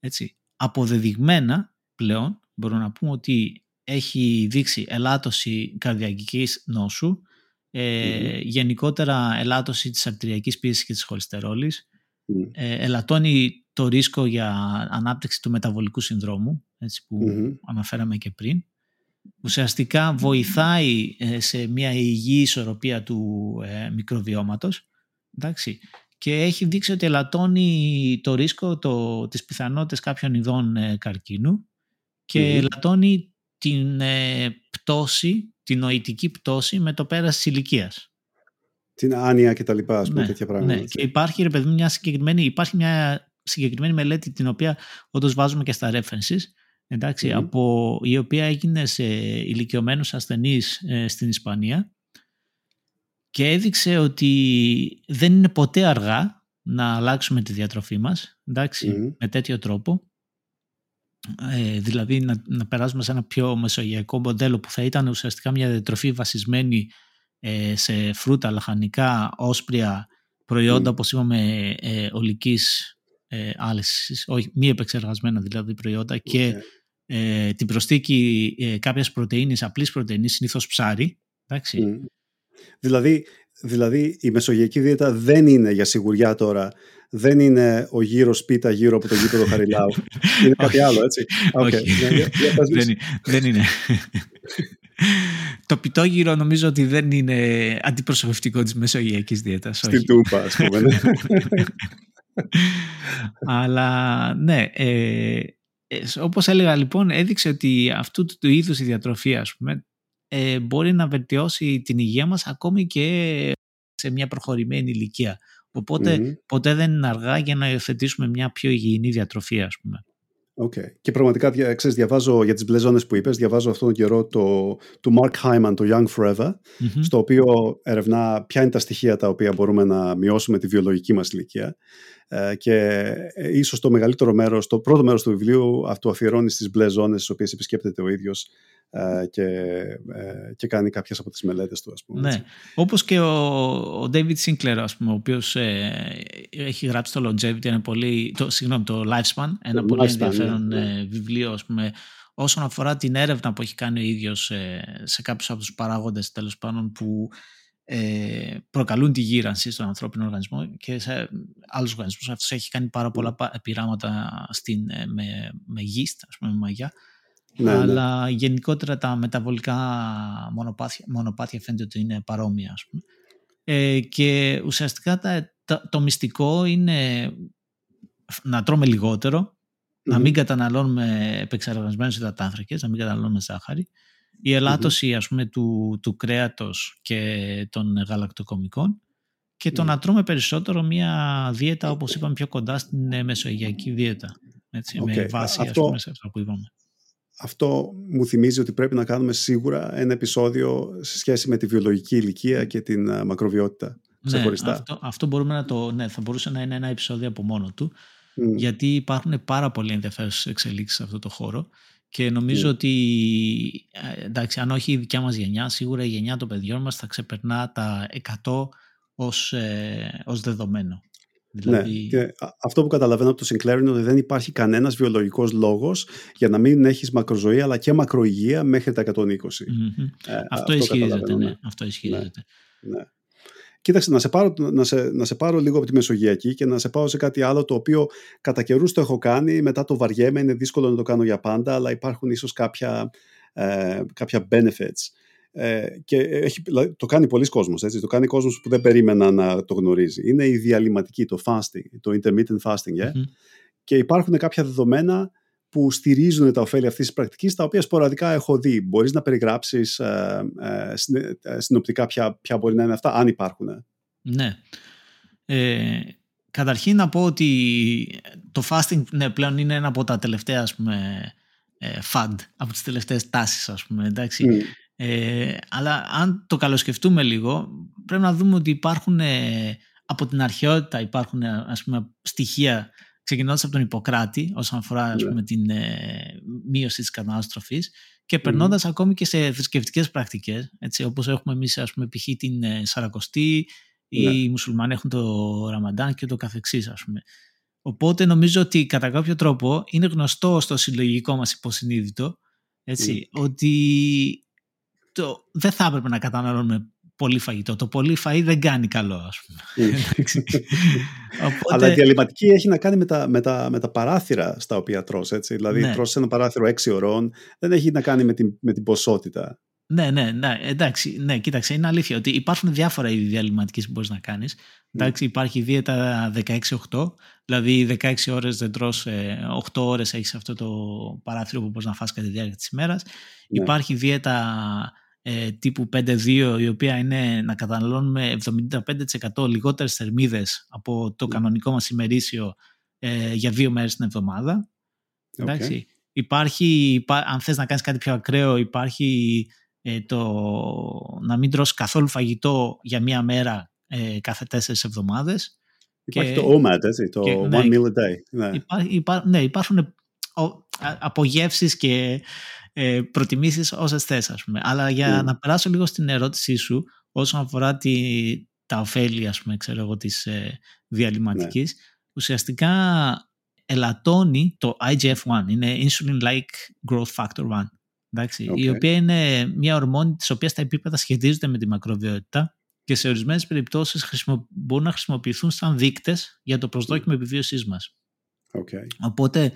έτσι, αποδεδειγμένα πλέον μπορούμε να πούμε ότι έχει δείξει ελάττωση καρδιακής νόσου ε, γενικότερα ελάττωση της αρτηριακής πίεσης και της χολυστερόλης. Ε, ελαττώνει το ρίσκο για ανάπτυξη του μεταβολικού συνδρόμου έτσι, που αναφέραμε και πριν. Ουσιαστικά βοηθάει ε, σε μια υγιή ισορροπία του ε, μικροβιώματος Εντάξει. Και έχει δείξει ότι ελαττώνει το ρίσκο, το, τις πιθανότητες κάποιων ειδών ε, καρκίνου και mm ελαττώνει την ε, πτώση, την νοητική πτώση με το πέρας της ηλικίας. Την άνοια και τα λοιπά, ας πούμε, ναι, τέτοια πράγματα. Ναι. Και υπάρχει, ρε παιδί, μια συγκεκριμένη, υπάρχει μια συγκεκριμένη μελέτη την οποία όντως βάζουμε και στα references, εντάξει, από, η οποία έγινε σε ηλικιωμένους ασθενείς ε, στην Ισπανία και έδειξε ότι δεν είναι ποτέ αργά να αλλάξουμε τη διατροφή μας, εντάξει, με τέτοιο τρόπο. Ε, δηλαδή να, να περάσουμε σε ένα πιο μεσογειακό μοντέλο που θα ήταν ουσιαστικά μια διατροφή βασισμένη ε, σε φρούτα, λαχανικά, όσπρια, προϊόντα, mm. όπως είπαμε, ε, ολικής ε, όχι, μη επεξεργασμένα δηλαδή προϊόντα και ε, την προστίκη ε, κάποιας πρωτεΐνης, απλής πρωτεΐνης, συνήθως ψάρι. Εντάξει. Δηλαδή, δηλαδή η μεσογειακή δίαιτα δεν είναι για σιγουριά τώρα δεν είναι ο γύρος σπίτα γύρω από το γήπεδο Χαριλάου. είναι κάτι άλλο, έτσι. Okay. δεν, δεν είναι. το πιτόγυρο νομίζω ότι δεν είναι αντιπροσωπευτικό της μεσογειακής δίαιτας. Στην τούπα, ας πούμε. Ναι. Αλλά ναι, ε, ε, όπως έλεγα λοιπόν, έδειξε ότι αυτού του είδους η διατροφή ας πούμε, ε, μπορεί να βελτιώσει την υγεία μας ακόμη και σε μια προχωρημένη ηλικία. Οπότε ποτέ δεν είναι αργά για να υιοθετήσουμε μια πιο υγιεινή διατροφή ας πούμε. Okay. Και πραγματικά ξέρεις, διαβάζω για τις μπλε ζώνες που είπες, διαβάζω αυτόν τον καιρό το, του Mark Hyman, το Young Forever, στο οποίο ερευνά ποια είναι τα στοιχεία τα οποία μπορούμε να μειώσουμε τη βιολογική μας ηλικία. Ε, και ε, ίσως το μεγαλύτερο μέρος, το πρώτο μέρος του βιβλίου αυτό αφιερώνει στις μπλε ζώνες τις οποίες επισκέπτεται ο ίδιος ε, και, και κάνει κάποιες από τις μελέτες του ας πούμε. Ναι, όπως και ο, ο David Sinclair ας πούμε, ο οποίος έχει γράψει το Longevity, ένα πολύ, το, συγγνώμη, το Lifespan, ένα το πολύ lifespan, ενδιαφέρον ναι, ναι. βιβλίο ας πούμε, όσον αφορά την έρευνα που έχει κάνει ο ίδιος σε κάποιους από τους παράγοντες τέλος πάντων που ε, προκαλούν τη γύρανση στον ανθρώπινο οργανισμό και σε άλλους οργανισμούς. Αυτός έχει κάνει πάρα πολλά πειράματα στην, ε, με, με γίστ, ας πούμε, με μαγιά. Ναι, ναι. αλλά γενικότερα τα μεταβολικά μονοπάτια, μονοπάτια φαίνεται ότι είναι παρόμοια. Ας πούμε. Ε, και ουσιαστικά τα, το μυστικό είναι να τρώμε να μην καταναλώνουμε επεξεργασμένους υδατάνθρακες, να μην καταναλώνουμε ζάχαρη η ελάττωση ας πούμε του, του κρέατος και των γαλακτοκομικών και το να τρώμε περισσότερο μια δίαιτα όπως είπαμε πιο κοντά στην ε, μεσογειακή δίαιτα έτσι, με βάση αυτό, ας πούμε σε αυτό που είπαμε. Αυτό μου θυμίζει ότι πρέπει να κάνουμε σίγουρα ένα επεισόδιο σε σχέση με τη βιολογική ηλικία και την ε, μακροβιότητα ναι, αυτό, αυτό μπορούμε να το, ναι, θα μπορούσε να είναι ένα επεισόδιο από μόνο του γιατί υπάρχουν πάρα πολύ ενδιαφέρουσες εξελίξεις σε αυτό το χώρο και νομίζω ότι, ε, εντάξει, αν όχι η δικιά μας γενιά, σίγουρα η γενιά των παιδιών μας θα ξεπερνά τα 100 ως, ε, ως δεδομένο. Ναι, δηλαδή... και αυτό που καταλαβαίνω από το Sinclair είναι ότι δεν υπάρχει κανένας βιολογικός λόγος για να μην έχεις μακροζωή αλλά και μακροϊγεία μέχρι τα 120. Mm-hmm. Ε, αυτό, αυτό ισχυρίζεται, ναι. Αυτό ισχυρίζεται. Ναι. ναι. Κοίταξε, να σε, πάρω, να, σε, να σε πάρω λίγο από τη Μεσογειακή και να σε πάω σε κάτι άλλο το οποίο κατά καιρούς το έχω κάνει, μετά το βαριέμαι, είναι δύσκολο να το κάνω για πάντα, αλλά υπάρχουν ίσως κάποια, ε, κάποια benefits. Ε, και έχει, το κάνει πολλοί κόσμος, έτσι, το κάνει κόσμος που δεν περίμενα να το γνωρίζει. Είναι η διαλυματική, το fasting, το intermittent fasting. Yeah? Και υπάρχουν κάποια δεδομένα που στηρίζουν τα ωφέλη αυτής της πρακτικής, τα οποία σποραδικά έχω δει. Μπορείς να περιγράψεις ε, ε, ε, συνοπτικά ποια, ποια μπορεί να είναι αυτά, αν υπάρχουν. Ναι. Ε, καταρχήν να πω ότι το fasting ναι, πλέον είναι ένα από τα τελευταία ας πούμε, ε, fad, από τις τελευταίες τάσεις ας πούμε, εντάξει. Mm. Ε, αλλά αν το καλοσκεφτούμε λίγο, πρέπει να δούμε ότι υπάρχουν από την αρχαιότητα υπάρχουν ας πούμε, στοιχεία ξεκινώντας από τον Ιπποκράτη όσον αφορά ας ναι. πούμε, την ε, μείωση της κατανάλωσης και περνώντας ακόμη και σε θρησκευτικές πρακτικές έτσι, όπως έχουμε εμείς ας πούμε π.χ. την ε, Σαρακοστή ή ναι. οι μουσουλμάνοι έχουν το Ραμαντάν και το καθεξής ας πούμε. Οπότε νομίζω ότι κατά κάποιο τρόπο είναι γνωστό στο συλλογικό μας υποσυνείδητο έτσι, ναι. ότι το, δεν θα έπρεπε να καταναλώνουμε πολύ φαγητό. Το πολύ φαΐ δεν κάνει καλό, ας πούμε. Οπότε... Αλλά η διαλυματική έχει να κάνει με τα, με τα, με τα παράθυρα στα οποία τρως, έτσι. Δηλαδή ναι. τρως ένα παράθυρο 6 ώρων, δεν έχει να κάνει με την, με την ποσότητα. Ναι, ναι, ναι, εντάξει, ναι, κοίταξε, είναι αλήθεια ότι υπάρχουν διάφορα είδη διαλυματικής που μπορείς να κάνεις. Εντάξει, υπάρχει δίαιτα 16-8, δηλαδή 16 ώρες δεν τρως, 8 ώρες έχεις αυτό το παράθυρο που μπορείς να φας κατά τη διάρκεια της ημέρας. Ναι. Υπάρχει δίαιτα ε, τύπου 5-2 η οποία είναι να καταναλώνουμε 75% λιγότερες θερμίδες από το κανονικό μας ημερήσιο ε, για δύο μέρες την εβδομάδα. Okay. Υπάρχει, αν θες να κάνεις κάτι πιο ακραίο, υπάρχει ε, το να μην τρως καθόλου φαγητό για μία μέρα ε, κάθε τέσσερις εβδομάδες. Υπάρχει το OMAD, έτσι, το One ναι, Meal a Day. Ναι, υπά, ναι υπάρχουν απογεύσεις και ε, προτιμήσεις όσες θες, ας πούμε. Αλλά για mm. να περάσω λίγο στην ερώτησή σου όσον αφορά τη, τα ωφέλη, ας πούμε, ξέρω εγώ, της ε, διαλυματικής, ναι. ουσιαστικά ελαττώνει το IGF-1, είναι Insulin-like Growth Factor 1, εντάξει, η οποία είναι μια ορμόνη της οποίας τα επίπεδα σχετίζονται με τη μακροβιότητα και σε ορισμένες περιπτώσεις χρησιμο... μπορούν να χρησιμοποιηθούν σαν δείκτες για το προσδόκιμο mm. επιβίωσής μας. Okay. Οπότε,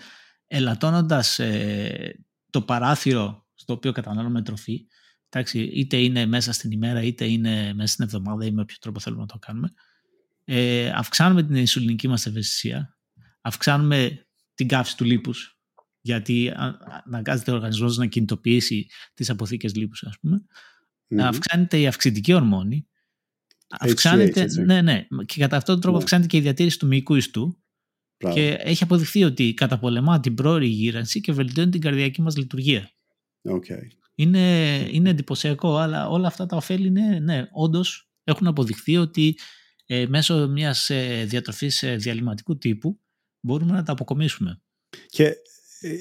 ελαττώνοντας ε, το παράθυρο στο οποίο καταναλώνουμε τροφή, εντάξει, είτε είναι μέσα στην ημέρα, είτε είναι μέσα στην εβδομάδα ή με όποιο τρόπο θέλουμε να το κάνουμε, ε, αυξάνουμε την ισουλινική μας ευαισθησία, αυξάνουμε την καύση του λίπους, γιατί αναγκάζεται ο οργανισμός να κινητοποιήσει τις αποθήκες λίπους, ας πούμε. Mm-hmm. Αυξάνεται η αυξητική ορμόνη. Αυξάνεται, ναι, ναι, και κατά αυτόν τον τρόπο ναι. αυξάνεται και η διατήρηση του μυϊκού ιστού. Και έχει αποδειχθεί ότι καταπολεμά την πρόορη γύρανση και βελτιώνει την καρδιακή μας λειτουργία. Okay. Είναι, είναι εντυπωσιακό, αλλά όλα αυτά τα ωφέλη είναι, ναι, όντως έχουν αποδειχθεί ότι ε, μέσω μιας ε, διατροφής ε, διαλυματικού τύπου μπορούμε να τα αποκομίσουμε. Και ε,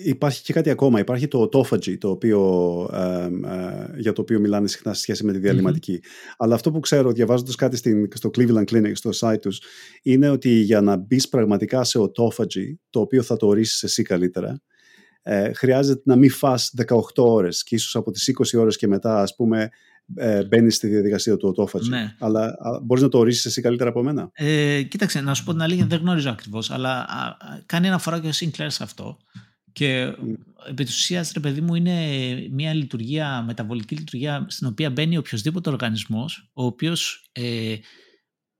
υπάρχει και κάτι ακόμα. Υπάρχει το autophagy, το οποίο, ε, για το οποίο μιλάνε συχνά σε σχέση με τη διαλυματικη Αλλά αυτό που ξέρω, διαβάζοντας κάτι στην, στο Cleveland Clinic, στο site τους, είναι ότι για να μπεις πραγματικά σε autophagy, το οποίο θα το ορίσεις εσύ καλύτερα, ε, χρειάζεται να μην φας 18 ώρες και ίσως από τις 20 ώρες και μετά, ας πούμε, ε, μπαίνεις στη διαδικασία του autophagy. Ναι. Αλλά μπορείς να το ορίσεις εσύ καλύτερα από μένα. Ε, κοίταξε, να σου πω την αλήθεια, δεν γνωρίζω ακριβώς, αλλά α, κάνει αναφορά και ο Sinclair σε αυτό. Και mm. επί της ουσίας, ρε παιδί μου, είναι μια λειτουργία, μεταβολική λειτουργία, στην οποία μπαίνει οποιοδήποτε οργανισμός, ο οποίος ε,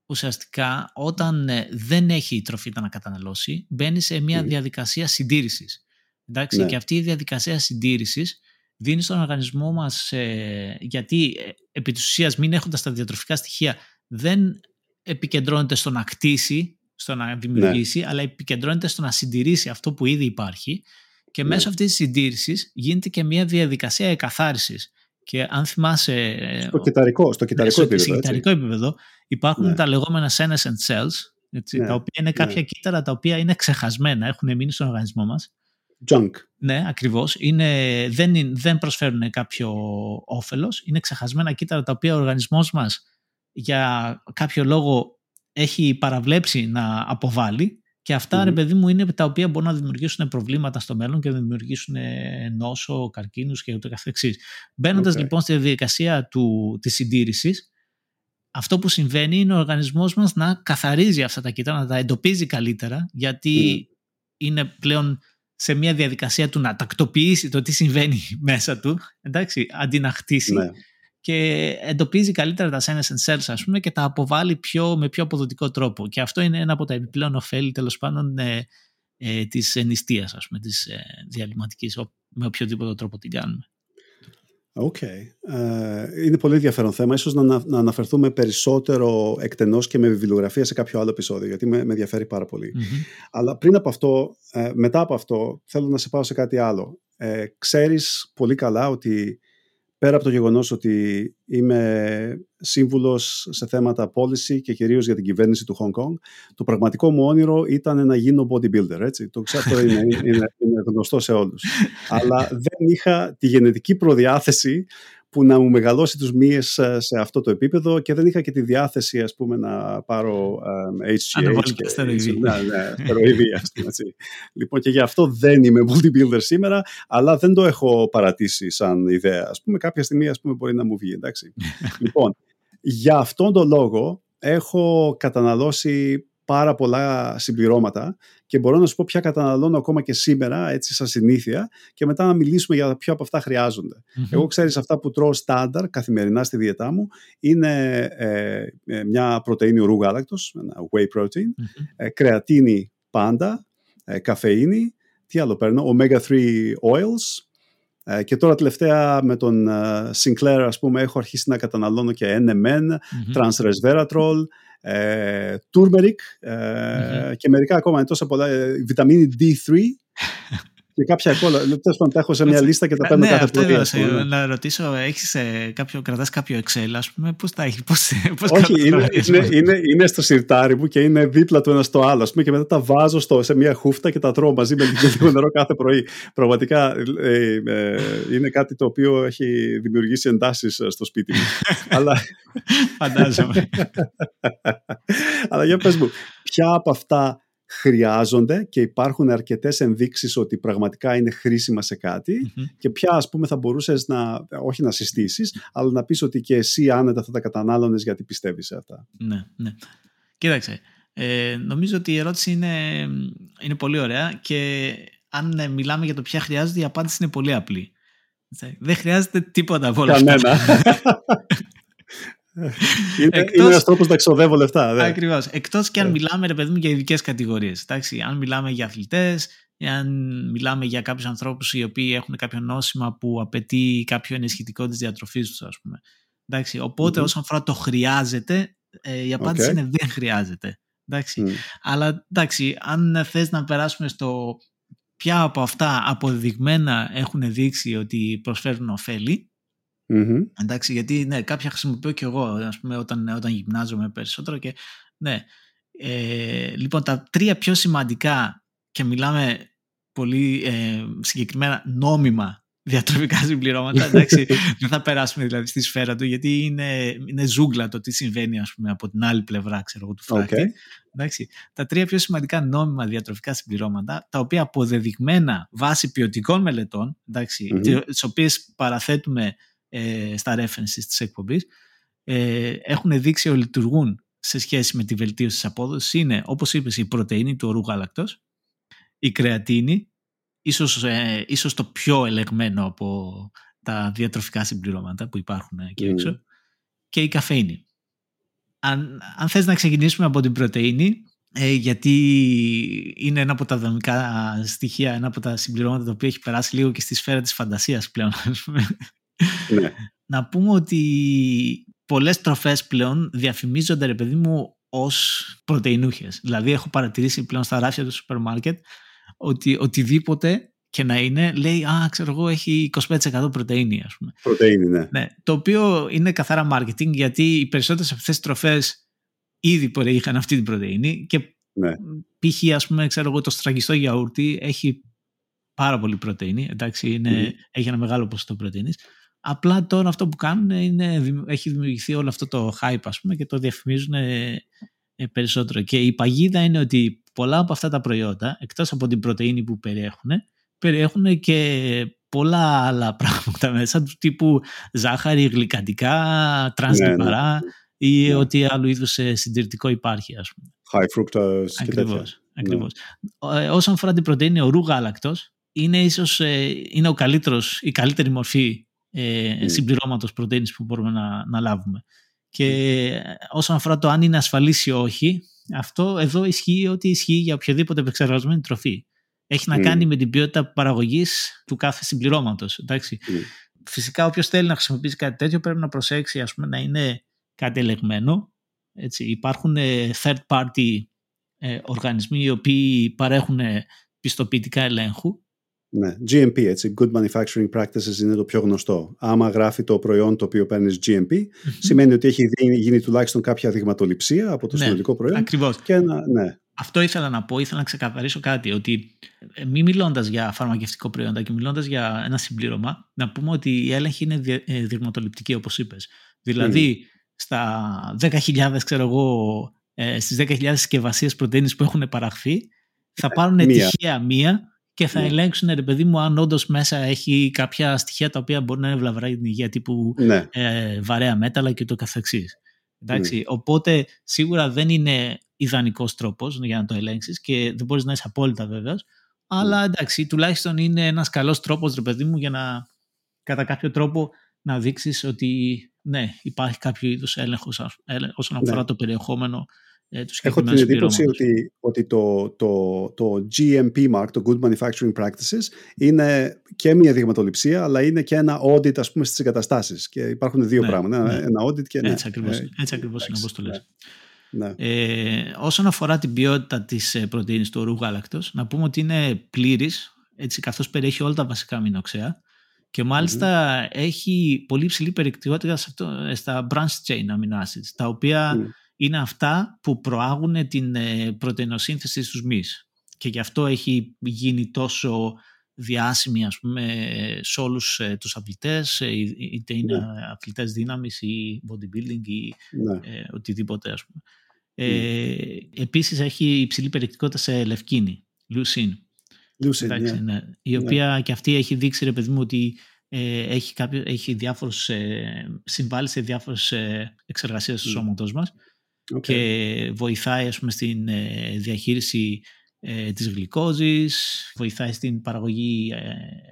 ουσιαστικά όταν ε, δεν έχει τροφή να καταναλώσει, μπαίνει σε μια διαδικασία συντήρησης. Εντάξει, ναι. Και αυτή η διαδικασία συντήρησης δίνει στον οργανισμό μας, ε, γιατί ε, επί της ουσίας μην έχοντας τα διατροφικά στοιχεία δεν επικεντρώνεται στο να κτίσει, στο να δημιουργήσει, ναι. αλλά επικεντρώνεται στο να συντηρήσει αυτό που ήδη υπάρχει και ναι. μέσω αυτής της συντήρησης γίνεται και μια διαδικασία εκαθάρισης. Και αν θυμάσαι... Ε, στο κυταρικό, στο κυταρικό επίπεδο. Στο κυταρικό επίπεδο υπάρχουν ναι. τα λεγόμενα senescent cells, έτσι, τα οποία είναι κάποια κύτταρα τα οποία είναι ξεχασμένα, έχουν μείνει στον οργανισμό μας junk. Ναι, ακριβώς. Είναι, δεν, δεν προσφέρουν κάποιο όφελος. Είναι ξεχασμένα κύτταρα τα οποία ο οργανισμός μας για κάποιο λόγο έχει παραβλέψει να αποβάλει και αυτά, mm-hmm. ρε παιδί μου, είναι τα οποία μπορούν να δημιουργήσουν προβλήματα στο μέλλον και να δημιουργήσουν νόσο, καρκίνους και ούτω καθεξής. Μπαίνοντας λοιπόν στη διαδικασία του, της συντήρησης, αυτό που συμβαίνει είναι ο οργανισμός μας να καθαρίζει αυτά τα κύτταρα, να τα εντοπίζει καλύτερα, γιατί είναι πλέον σε μια διαδικασία του να τακτοποιήσει το τι συμβαίνει μέσα του, εντάξει, αντί να χτίσει. Ναι. Και εντοπίζει καλύτερα τα senescent cells, ας πούμε, και τα αποβάλλει πιο, με πιο αποδοτικό τρόπο. Και αυτό είναι ένα από τα επιπλέον ωφέλη, τέλος πάντων, ε, ε, της ενιστείας, ας πούμε, της ε, διαλυματικής, με οποιοδήποτε τρόπο την κάνουμε. Οκ. Ε, είναι πολύ ενδιαφέρον θέμα. Ίσως να, να αναφερθούμε περισσότερο εκτενώς και με βιβλιογραφία σε κάποιο άλλο επεισόδιο, γιατί με, με ενδιαφέρει πάρα Αλλά πριν από αυτό, ε, μετά από αυτό, θέλω να σε πάω σε κάτι άλλο. Ε, ξέρεις πολύ καλά ότι πέρα από το γεγονός ότι είμαι σύμβουλος σε θέματα policy και κυρίως για την κυβέρνηση του Hong Kong, το πραγματικό μου όνειρο ήταν να γίνω bodybuilder, έτσι. Το ξέρω, είναι, είναι, είναι γνωστό σε όλους. Αλλά δεν είχα τη γενετική προδιάθεση που να μου μεγαλώσει τους μύες ε, σε αυτό το επίπεδο και δεν είχα και τη διάθεση ας πούμε να πάρω um, HGH και στεροειδή. Ναι, ναι, Λοιπόν και γι' αυτό δεν είμαι bodybuilder σήμερα αλλά δεν το έχω παρατήσει σαν ιδέα. Ας πούμε κάποια στιγμή ας πούμε μπορεί να μου βγει, εντάξει. λοιπόν, για αυτόν τον λόγο έχω καταναλώσει πάρα πολλά συμπληρώματα και μπορώ να σου πω ποια καταναλώνω ακόμα και σήμερα, έτσι σαν συνήθεια, και μετά να μιλήσουμε για ποιο από αυτά Εγώ ξέρεις αυτά που τρώω στάνταρ καθημερινά στη διαιτά μου είναι ε, ε μια πρωτεΐνη ορού γάλακτος, ένα whey protein, ε, κρεατίνη πάντα, ε, καφεΐνη, τι άλλο παίρνω, omega-3 oils, ε, και τώρα τελευταία με τον Sinclair ας πούμε έχω αρχίσει να καταναλώνω και NMN, mm-hmm. trans resveratrol, ε, turmeric ε, και μερικά ακόμα είναι τόσα πολλά, ε, βιταμίνη D3 και κάποια κόλλα. Τέλος πάντων, τα έχω σε μια λίστα και τα παίρνω ναι, κάθε αυτό πρωί. Ναι. Να ρωτήσω, έχεις ε, κάποιο, κρατάς κάποιο Excel, ας πούμε, πώς τα έχει, πώς, πώς Όχι, είναι, είναι, είναι, είναι, στο σιρτάρι μου και είναι δίπλα του ένα στο άλλο, ας πούμε, και μετά τα βάζω στο, σε μια χούφτα και τα τρώω μαζί με λίγο νερό κάθε πρωί. Πραγματικά ε, ε, είναι κάτι το οποίο έχει δημιουργήσει εντάσεις στο σπίτι μου. Αλλά... Φαντάζομαι. Αλλά για πες μου, ποια από αυτά χρειάζονται και υπάρχουν αρκετές ενδείξεις ότι πραγματικά είναι χρήσιμα σε κάτι και ποια ας πούμε θα μπορούσες να, όχι να συστήσεις, αλλά να πεις ότι και εσύ άνετα θα τα κατανάλωνες γιατί πιστεύεις σε αυτά. Ναι, ναι. Κοίταξε, ε, νομίζω ότι η ερώτηση είναι, είναι πολύ ωραία και αν ε, μιλάμε για το ποια χρειάζεται η απάντηση είναι πολύ απλή. Δεν χρειάζεται τίποτα από όλα Κανένα. είναι, Εκτός... είναι ένας τρόπος να ξοδεύω λεφτά. Ακριβώς. Ακριβώς. Εκτός και αν yeah. μιλάμε, ρε παιδί μου, για ειδικές κατηγορίες. Αν μιλάμε για αθλητές, αν μιλάμε για κάποιους ανθρώπους οι οποίοι έχουν κάποιο νόσημα που απαιτεί κάποιο ενισχυτικό της διατροφής τους, ας πούμε. Εντάξει, οπότε, mm-hmm. όσον αφορά το χρειάζεται, ε, η απάντηση okay. είναι δεν χρειάζεται. Εντάξει. Mm. Αλλά εντάξει, αν θες να περάσουμε στο ποια από αυτά αποδειγμένα έχουν δείξει ότι προσφέρουν ωφέλη, Mm-hmm. Εντάξει, γιατί ναι, κάποια χρησιμοποιώ και εγώ ας πούμε, όταν, όταν γυμνάζομαι περισσότερο και ναι. Ε, λοιπόν, τα τρία πιο σημαντικά και μιλάμε πολύ ε, συγκεκριμένα νόμιμα διατροφικά συμπληρώματα. Εντάξει, δεν θα περάσουμε δηλαδή στη σφαίρα του, γιατί είναι, είναι ζούγκλα το τι συμβαίνει ας πούμε, από την άλλη πλευρά ξέρω, του φράκτη. Okay. Εντάξει, τα τρία πιο σημαντικά νόμιμα διατροφικά συμπληρώματα, τα οποία αποδεδειγμένα βάσει ποιοτικών μελετών, εντάξει, mm-hmm. τις οποίες παραθέτουμε ε, στα references της εκπομπής ε, έχουν δείξει ότι λειτουργούν σε σχέση με τη βελτίωση της απόδοσης είναι όπως είπες η πρωτεΐνη του ορού γάλακτος η κρεατίνη ίσως, ε, ίσως το πιο ελεγμένο από τα διατροφικά συμπληρώματα που υπάρχουν εκεί mm. έξω και η καφέινη αν, αν θες να ξεκινήσουμε από την πρωτεΐνη ε, γιατί είναι ένα από τα δομικά στοιχεία, ένα από τα συμπληρώματα τα οποία έχει περάσει λίγο και στη σφαίρα της φαντασίας πλέον. Ναι. Να πούμε ότι πολλές τροφές πλέον διαφημίζονται ρε παιδί μου ως πρωτεϊνούχες. Δηλαδή έχω παρατηρήσει πλέον στα ράφια του σούπερ μάρκετ ότι οτιδήποτε και να είναι, λέει, α, ξέρω εγώ, έχει 25% πρωτεΐνη, ας πούμε. Πρωτεΐνη, ναι. ναι. Το οποίο είναι καθαρά marketing, γιατί οι περισσότερες από αυτές τις τροφές ήδη είχαν αυτή την πρωτεΐνη και ναι. π.χ. ας πούμε, ξέρω εγώ, το στραγγιστό γιαούρτι έχει πάρα πολύ πρωτεΐνη, εντάξει, είναι, έχει ένα μεγάλο ποσοστό πρωτεΐνης Απλά τώρα αυτό που κάνουν είναι, έχει δημιουργηθεί όλο αυτό το hype ας πούμε και το διαφημίζουν ε, περισσότερο. Και η παγίδα είναι ότι πολλά από αυτά τα προϊόντα, εκτός από την πρωτεΐνη που περιέχουν, περιέχουν και πολλά άλλα πράγματα μέσα του τύπου ζάχαρη, γλυκαντικά, τρανσλιπαρά ναι, ναι. ή ναι. ό,τι άλλο είδους ε, συντηρητικό υπάρχει ας πούμε. High fructose και τέτοια. Ακριβώς. Ναι. Όσον αφορά την πρωτεΐνη ορού γάλακτος, είναι ίσως ε, είναι ο καλύτερος, η καλύτερη μορφή ε, mm. συμπληρώματος πρωτεΐνης που μπορούμε να, να λάβουμε. Και όσον αφορά το αν είναι ασφαλής ή όχι, αυτό εδώ ισχύει ότι ισχύει για οποιαδήποτε επεξεργασμένη τροφή. Έχει να κάνει με την ποιότητα παραγωγής του κάθε συμπληρώματος. Φυσικά, όποιος θέλει να χρησιμοποιήσει κάτι τέτοιο πρέπει να προσέξει ας πούμε, να είναι κάτι ελεγμένο. Έτσι. Υπάρχουν ε, third party ε, οργανισμοί οι οποίοι παρέχουν πιστοποιητικά ελέγχου ναι, GMP, έτσι, Good Manufacturing Practices είναι το πιο γνωστό. Άμα γράφει το προϊόν το οποίο παίρνεις GMP, σημαίνει ότι έχει γίνει τουλάχιστον κάποια δειγματοληψία από το ναι, συνολικό προϊόν. Ακριβώς. Και να, ναι. Αυτό ήθελα να πω, ήθελα να ξεκαθαρίσω κάτι, ότι ε, μη μιλώντας για φαρμακευτικό προϊόντα και μιλώντας για ένα συμπλήρωμα, να πούμε ότι η έλεγχη είναι ε, δειγματοληπτική, όπως είπες. Δηλαδή, στα 10.000, ξέρω εγώ, ε, στις 10.000 συσκευασίες πρωτενη που έχουν παραχθεί, θα πάρουν τυχαία μία και θα ναι. ελέγξουν, ρε παιδί μου, αν όντως μέσα έχει κάποια στοιχεία τα οποία μπορεί να είναι βλαβρά για την υγεία, τύπου ναι. ε, βαρέα μέταλλα και το καθεξής. Εντάξει, ναι. Οπότε σίγουρα δεν είναι ιδανικός τρόπος για να το ελέγξεις και δεν μπορείς να είσαι απόλυτα βέβαιος. Αλλά εντάξει, τουλάχιστον είναι ένας καλός τρόπος, ρε παιδί μου, για να κατά κάποιο τρόπο να δείξεις ότι ναι, υπάρχει κάποιο είδους έλεγχος όσον αφορά το περιεχόμενο ε, Έχω την εντύπωση ότι, ότι το, το, το GMP mark, το Good Manufacturing Practices, είναι και μια δειγματοληψία, αλλά είναι και ένα audit ας πούμε στις εγκαταστάσεις. Και υπάρχουν δύο ναι, πράγματα, ναι. ένα audit και ένα... Έτσι ακριβώς, ε, έτσι ακριβώς είναι όπως το λες. Ναι. Ε, όσον αφορά την ποιότητα της ε, πρωτεΐνης του ορού γάλακτος, να πούμε ότι είναι πλήρης, έτσι, καθώς περιέχει όλα τα βασικά αμινοξέα και μαλιστα έχει πολύ ψηλή περιεκτικότητα στα branch chain amino acids, τα οποία είναι αυτά που προάγουν την ε, πρωτεϊνοσύνθεση στους μυς. Και γι' αυτό έχει γίνει τόσο διάσημη ας πούμε, σε όλους ε, τους αθλητές, ε, είτε είναι ναι. αθλητές δύναμης ή bodybuilding ή ναι. ε, οτιδήποτε ας πούμε. Ε, επίσης έχει υψηλή περιεκτικότητα σε λευκίνη, λουσίν. Λουσίν, ναι. ναι. Η οποία και αυτή έχει δείξει ρε παιδί μου ότι ε, έχει, κάποιο, έχει διάφορους, ε, συμβάλλει σε διάφορες ε, εξεργασίες του σώματός μας και βοηθάει ας πούμε, στην διαχείριση ε, της γλυκόζης, βοηθάει στην παραγωγή ε,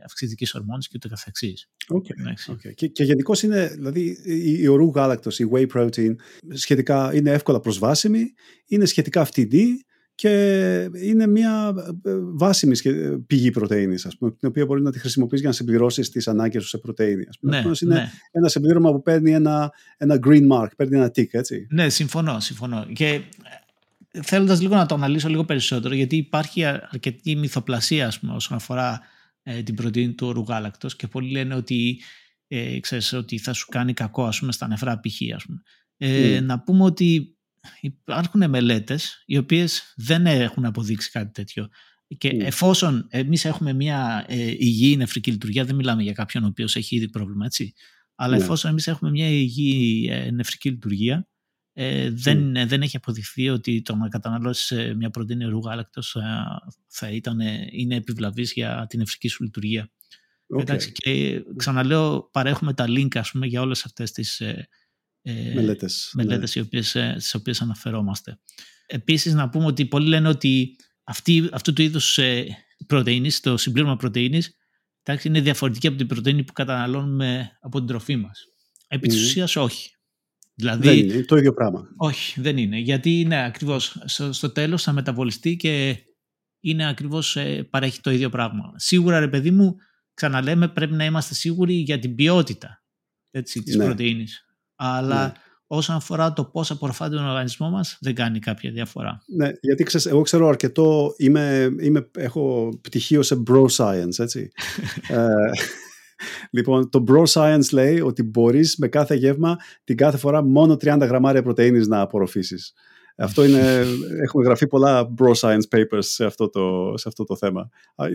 αυξητικής ορμόνης και ούτω καθεξής. Okay. Okay. Και, και γενικώ είναι, δηλαδή η ορού γάλακτος, η whey protein, σχετικά είναι εύκολα προσβάσιμη, είναι σχετικά φτηνή και είναι μια ε, βάσιμη πηγή πρωτεΐνης, ας πούμε, την οποία μπορεί να τη χρησιμοποιείς για να συμπληρώσεις τις ανάγκες σου σε πρωτεΐνη. Ας πούμε. Ναι, είναι ναι. ένα συμπλήρωμα που παίρνει ένα, ένα green mark, παίρνει ένα tick, έτσι. Ναι, συμφωνώ, συμφωνώ. Και θέλοντας λίγο να το αναλύσω λίγο περισσότερο, γιατί υπάρχει αρκετή μυθοπλασία ας πούμε, όσον αφορά ε, την πρωτεΐνη του όρου γάλακτος και πολλοί λένε ότι, ε, ξέρεις, ότι θα σου κάνει κακό ας πούμε, στα νεφρά π.χ. Ας πούμε. Ε, mm. Να πούμε ότι υπάρχουν μελέτες οι οποίες δεν έχουν αποδείξει κάτι τέτοιο. Και mm. εφόσον εμείς έχουμε μια ε, υγιή νεφρική λειτουργία, δεν μιλάμε για κάποιον ο οποίος έχει ήδη πρόβλημα, έτσι. Αλλά mm. εφόσον εμείς έχουμε μια υγιή ε, νεφρική λειτουργία, ε, δεν, mm. δεν έχει αποδειχθεί ότι το να καταναλώσεις μια πρωτεΐνη ρου γάλακτος ε, θα ήταν, είναι επιβλαβής για την νευρική σου λειτουργία. Okay. Εντάξει, και ξαναλέω παρέχουμε τα link ας πούμε, για όλες αυτές τις ε, μελέτες, μελέτες ναι. οι οποίες, στις οποίες αναφερόμαστε. Επίσης να πούμε ότι πολλοί λένε ότι αυτή, αυτού του είδους πρωτεΐνης, το συμπλήρωμα πρωτεΐνης εντάξει, είναι διαφορετική από την πρωτεΐνη που καταναλώνουμε από την τροφή μας. Επί της ουσίας όχι. Δηλαδή, δεν είναι το ίδιο πράγμα. Όχι, δεν είναι. Γιατί είναι ακριβώς στο, τέλος θα μεταβολιστεί και είναι ακριβώς ε, παρέχει το ίδιο πράγμα. Σίγουρα ρε παιδί μου, ξαναλέμε πρέπει να είμαστε σίγουροι για την ποιότητα έτσι, της ναι. πρωτεΐνης. Αλλά ναι. όσον αφορά το πώς απορροφάται τον οργανισμό μας δεν κάνει κάποια διαφορά. Ναι, γιατί ξέρεις, εγώ ξέρω αρκετό, είμαι, είμαι, έχω πτυχίο σε bro science, έτσι. ε, Λοιπόν, το Bro Science λέει ότι μπορείς με κάθε γεύμα την κάθε φορά μόνο 30 γραμμάρια πρωτεΐνης να απορροφήσεις. Αυτό είναι, έχουμε γραφεί πολλά Bro Science papers σε αυτό το, σε αυτό το θέμα.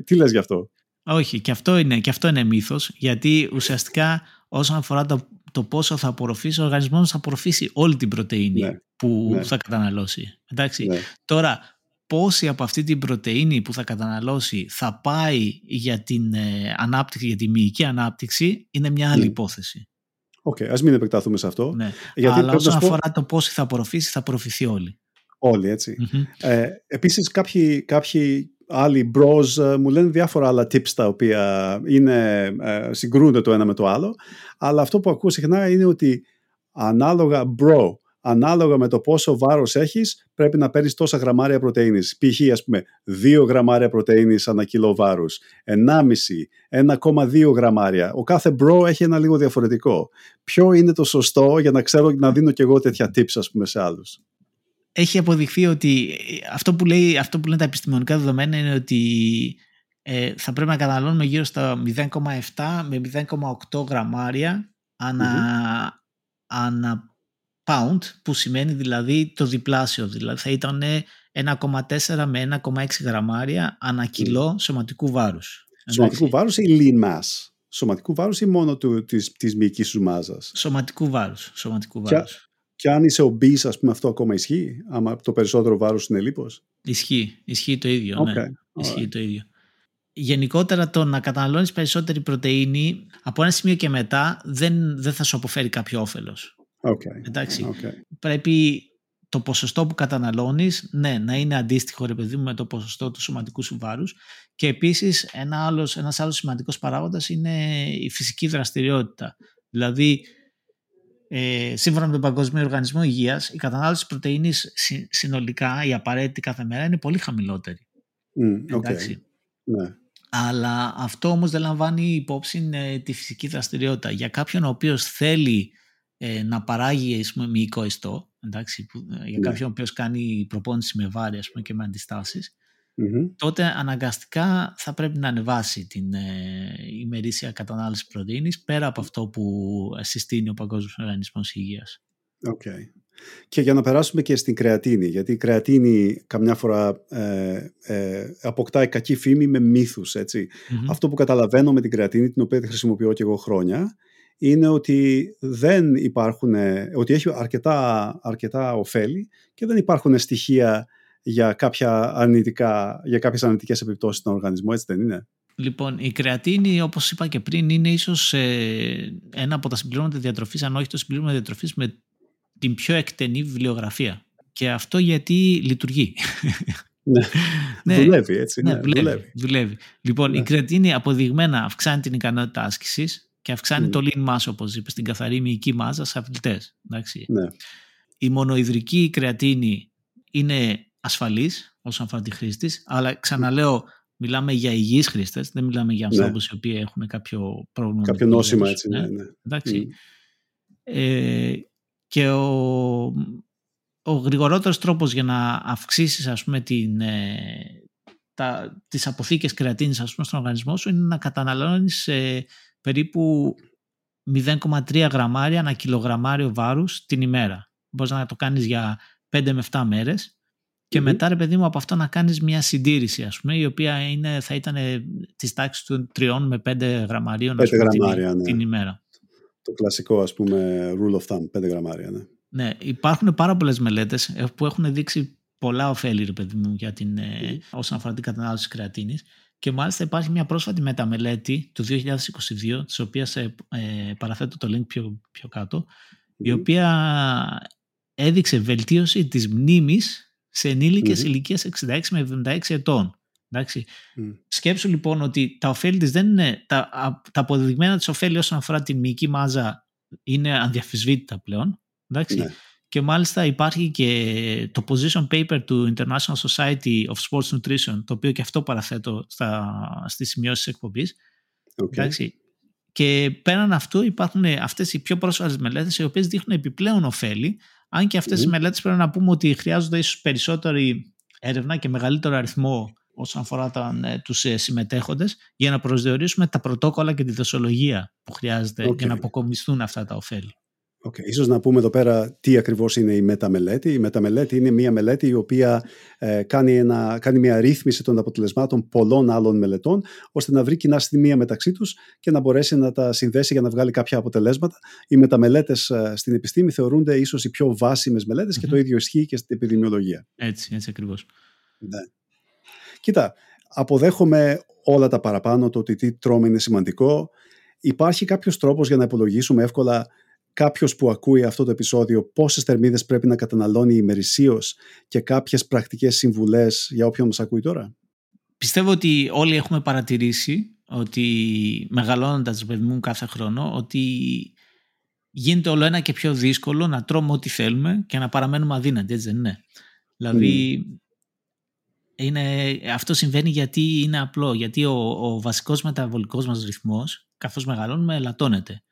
Τι λες γι' αυτό; Όχι, και αυτό είναι, και αυτό είναι μύθος, γιατί ουσιαστικά όσον αφορά το, το πόσο θα απορροφήσει, ο οργανισμός θα απορροφήσει όλη την πρωτεΐνη ναι, που ναι. θα καταναλώσει. Εντάξει. Ναι. Τώρα, πόση από αυτή την πρωτεΐνη που θα καταναλώσει θα πάει για την ε, ανάπτυξη, για τη μυϊκή ανάπτυξη, είναι μια άλλη mm. υπόθεση. OK, okay, ας μην επεκταθούμε σε αυτό. Ναι. Γιατί Αλλά όσον αφορά το πόση θα απορροφήσει, θα απορροφηθεί όλη. Όλη, έτσι. Mm-hmm. Ε, επίσης, κάποιοι, κάποιοι άλλοι bros ε, μου λένε διάφορα άλλα tips τα οποία είναι, ε, συγκρούνται το ένα με το άλλο. Αλλά αυτό που ακούω συχνά είναι ότι ανάλογα bro ανάλογα με το πόσο βάρος έχεις, πρέπει να παίρνεις τόσα γραμμάρια πρωτεΐνη. Π.χ. ας πούμε 2 γραμμάρια πρωτεΐνη ανά κιλό βάρους, 1,5, 1,2 γραμμάρια. Ο κάθε bro έχει ένα λίγο διαφορετικό. Ποιο είναι το σωστό για να ξέρω να δίνω και εγώ τέτοια tips ας πούμε σε άλλους. Έχει αποδειχθεί ότι αυτό που, λέει, αυτό που λένε τα επιστημονικά δεδομένα είναι ότι ε, θα πρέπει να καταναλώνουμε γύρω στα 0,7 με 0,8 γραμμάρια ανά, ανά pound που σημαίνει δηλαδή το διπλάσιο δηλαδή θα ήταν 1,4 με 1,6 γραμμάρια ανά κιλό σωματικού βάρους. Σωματικού βάρους ή lean mass; Σωματικού βάρους ή μόνο του, της, της μυϊκής σου μάζας; Σωματικού βάρους. Σωματικού βάρους. Και, και αν είσαι obese ας πούμε αυτό ακόμα ισχύει. Άμα το περισσότερο βάρος είναι λίπος; Ισχύει. Ισχύει το ίδιο. Okay. Ναι. Ισχύει το ίδιο. Γενικότερα το να καταναλώνεις περισσότερη πρωτεΐνη από ένα σημείο και μετά δεν, δεν θα σου αποφέρει κάποιο όφελος. Okay. Εντάξει. Okay. Πρέπει το ποσοστό που καταναλώνεις ναι, να είναι αντίστοιχο ρε παιδί μου, με το ποσοστό του σωματικού σου βάρους και επίσης ένα άλλος, ένας άλλος σημαντικός παράγοντας είναι η φυσική δραστηριότητα. Δηλαδή ε, σύμφωνα με τον Παγκοσμίο Οργανισμό Υγείας η κατανάλωση πρωτεΐνης συνολικά η απαραίτητη κάθε μέρα είναι πολύ χαμηλότερη. Mm, okay. Ναι. Αλλά αυτό όμως δεν λαμβάνει υπόψη ε, τη φυσική δραστηριότητα. Για κάποιον ο οποίος θέλει ε, να παράγει πούμε, μυϊκό ιστό, εντάξει, που, ε, για ναι. κάποιον ο οποίος κάνει προπόνηση με βάρη ας πούμε, και με αντιστάσεις, τότε αναγκαστικά θα πρέπει να ανεβάσει την ε, ημερήσια κατανάλωση πρωτεΐνης πέρα από αυτό που συστήνει ο Παγκόσμιος Οργανισμός Υγείας. Okay. Και για να περάσουμε και στην κρεατίνη, γιατί η κρεατίνη καμιά φορά ε, ε, αποκτάει κακή φήμη με μύθους. Αυτό που καταλαβαίνω με την κρεατίνη, την οποία χρησιμοποιώ και εγώ χρόνια, είναι ότι δεν υπάρχουν, ότι έχει αρκετά, αρκετά ωφέλη και δεν υπάρχουν στοιχεία για, κάποια αρνητικά, για κάποιες αρνητικές επιπτώσεις στον οργανισμό, έτσι δεν είναι; Λοιπόν, η κρεατίνη, όπως είπα και πριν, είναι ίσως ε, ένα από τα συμπληρώματα διατροφής, αν όχι το συμπλήρωμα διατροφής με την πιο εκτενή βιβλιογραφία. Και αυτό γιατί λειτουργεί. Ναι. ναι. Δουλεύει έτσι. Ναι, ναι δουλεύει, δουλεύει. Λοιπόν, ναι. η κρεατίνη αποδειγμένα αυξάνει την ικανότητα άσκησης και αυξάνει το lean mass, όπως είπες, στην καθαρή μυϊκή μάζα σε αθλητές. Ναι. Η μονοειδρική κρεατίνη είναι ασφαλή όσον αφορά τη χρήση της, αλλά ξαναλέω, μιλάμε για υγιείς χρήστες, δεν μιλάμε για ανθρώπους οι οποίοι έχουν κάποιο πρόβλημα. Κάποιο νόσημα, έτσι. Ναι, ναι. Εντάξει. Ε, και ο, ο γρηγορότερος τρόπος για να αυξήσεις ας πούμε την, ε, τα, τις αποθήκες κρεατίνης ας πούμε, στον οργανισμό σου είναι να καταναλώνεις ε, περίπου 0,3 γραμμάρια ανά κιλογραμμάριο βάρους την ημέρα. Μπορείς να το κάνεις για 5 με 7 μέρες και μετά ρε παιδί μου από αυτό να κάνεις μια συντήρηση ας πούμε η οποία είναι, θα ήταν της τάξης του 3 με 5 γραμμαρίων 5 γραμμάρια, την, ναι. την ημέρα. Το κλασικό ας πούμε rule of thumb, 5 γραμμάρια. Ναι. ναι, υπάρχουν πάρα πολλές μελέτες που έχουν δείξει πολλά ωφέλη ρε παιδί μου για την, mm. όσον αφορά την κατανάλωση της κρεατίνης και μάλιστα υπάρχει μια πρόσφατη μεταμελέτη του 2022 της οποίας ε, ε, παραθέτω το link πιο, πιο κάτω η οποία έδειξε βελτίωση της μνήμης σε ενήλικες mm-hmm. ηλικίας 66 με 76 ετών. Εντάξει. Mm. Σκέψου λοιπόν ότι τα ωφέλη της δεν είναι, τα, τα αποδεδειγμένα της ωφέλη όσον αφορά την μυϊκή μάζα είναι αδιαφυσβήτητα πλέον. Εντάξει. Ναι. Και μάλιστα υπάρχει και το position paper του International Society of Sports Nutrition, το οποίο και αυτό παραθέτω στα, στις σημειώσεις της εκπομπής. Okay. Εντάξει. Και πέραν αυτού υπάρχουν αυτές οι πιο πρόσφατες μελέτες οι οποίες δείχνουν επιπλέον ωφέλη, αν και αυτές mm. οι μελέτες πρέπει να πούμε ότι χρειάζονται ίσως περισσότερη έρευνα και μεγαλύτερο αριθμό όσον αφορά τα, ναι, τους ε, συμμετέχοντες για να προσδιορίσουμε τα πρωτόκολλα και τη δοσολογία που χρειάζεται okay. για να αποκομιστούν αυτά τα ωφέλη. Okay. Ίσως να πούμε εδώ πέρα τι ακριβώς είναι η μεταμελέτη. Η μεταμελέτη είναι μια μελέτη η οποία ε, κάνει, ένα, κάνει μια ρύθμιση των αποτελεσμάτων πολλών άλλων μελετών ώστε να βρει κοινά σημεία μεταξύ τους και να μπορέσει να τα συνδέσει για να βγάλει κάποια αποτελέσματα. Οι μεταμελέτες ε, στην επιστήμη θεωρούνται ίσως οι πιο βάσιμες μελέτες mm-hmm. και το ίδιο ισχύει και στην επιδημιολογία. Έτσι, έτσι ακριβώς. Ναι. Κοίτα, αποδέχομαι όλα τα παραπάνω, το ότι τι τρώμε είναι σημαντικό. Υπάρχει κάποιος τρόπος για να υπολογίσουμε εύκολα κάποιος που ακούει αυτό το επεισόδιο πόσες θερμίδες πρέπει να καταναλώνει ημερησίως και κάποιες πρακτικές συμβουλές για όποιον μας ακούει τώρα; Πιστεύω ότι όλοι έχουμε παρατηρήσει ότι μεγαλώνοντας το παιδί μου κάθε χρόνο ότι γίνεται όλο ένα και πιο δύσκολο να τρώμε ό,τι θέλουμε και να παραμένουμε αδύνατοι, έτσι δεν είναι. Δηλαδή είναι, αυτό συμβαίνει γιατί είναι απλό, γιατί ο, ο βασικός μεταβολικός μας ρυθμός καθώς μεγαλώνουμε ελαττώνεται.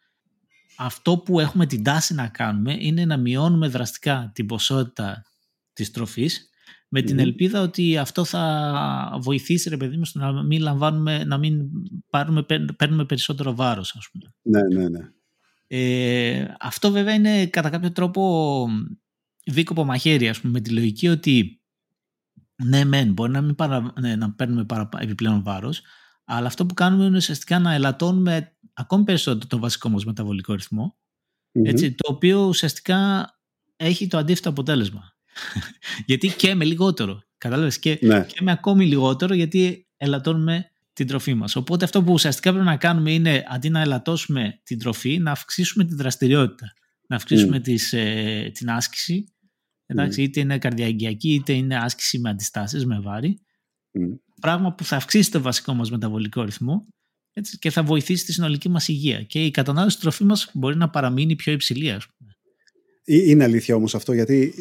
Αυτό που έχουμε την τάση να κάνουμε είναι να μειώνουμε δραστικά την ποσότητα της τροφής με την ελπίδα ότι αυτό θα βοηθήσει ρε παιδί μου στο να μην λαμβάνουμε, να μην πάρουμε, παίρνουμε περισσότερο βάρος ας πούμε. Ναι, ναι, ναι. Ε, αυτό βέβαια είναι κατά κάποιο τρόπο δίκοπο μαχαίρι ας πούμε με τη λογική ότι ναι, μεν, μπορεί να, μην παρα, ναι, να παίρνουμε παρα, επιπλέον βάρος, αλλά αυτό που κάνουμε είναι ουσιαστικά να ελαττώνουμε ακόμη περισσότερο το βασικό μας μεταβολικό έτσι, το οποίο ουσιαστικά έχει το αντίθετο αποτέλεσμα. γιατί και με λιγότερο, κατάλαβες, και, ναι. και με ακόμη λιγότερο γιατί ελαττώνουμε την τροφή μας. Οπότε αυτό που ουσιαστικά πρέπει να κάνουμε είναι αντί να ελαττώσουμε την τροφή, να αυξήσουμε την δραστηριότητα, να αυξήσουμε τις, ε, την άσκηση Εντάξει, είτε είναι καρδιαγγειακή είτε είναι άσκηση με αντιστάσεις, με βάρη. Πράγμα που θα αυξήσει το βασικό μας μεταβολικό ρυθμό έτσι, και θα βοηθήσει τη συνολική μας υγεία. Και η κατανάλωση τροφής μας μπορεί να παραμείνει πιο υψηλή, ας πούμε. Είναι αλήθεια όμως αυτό, γιατί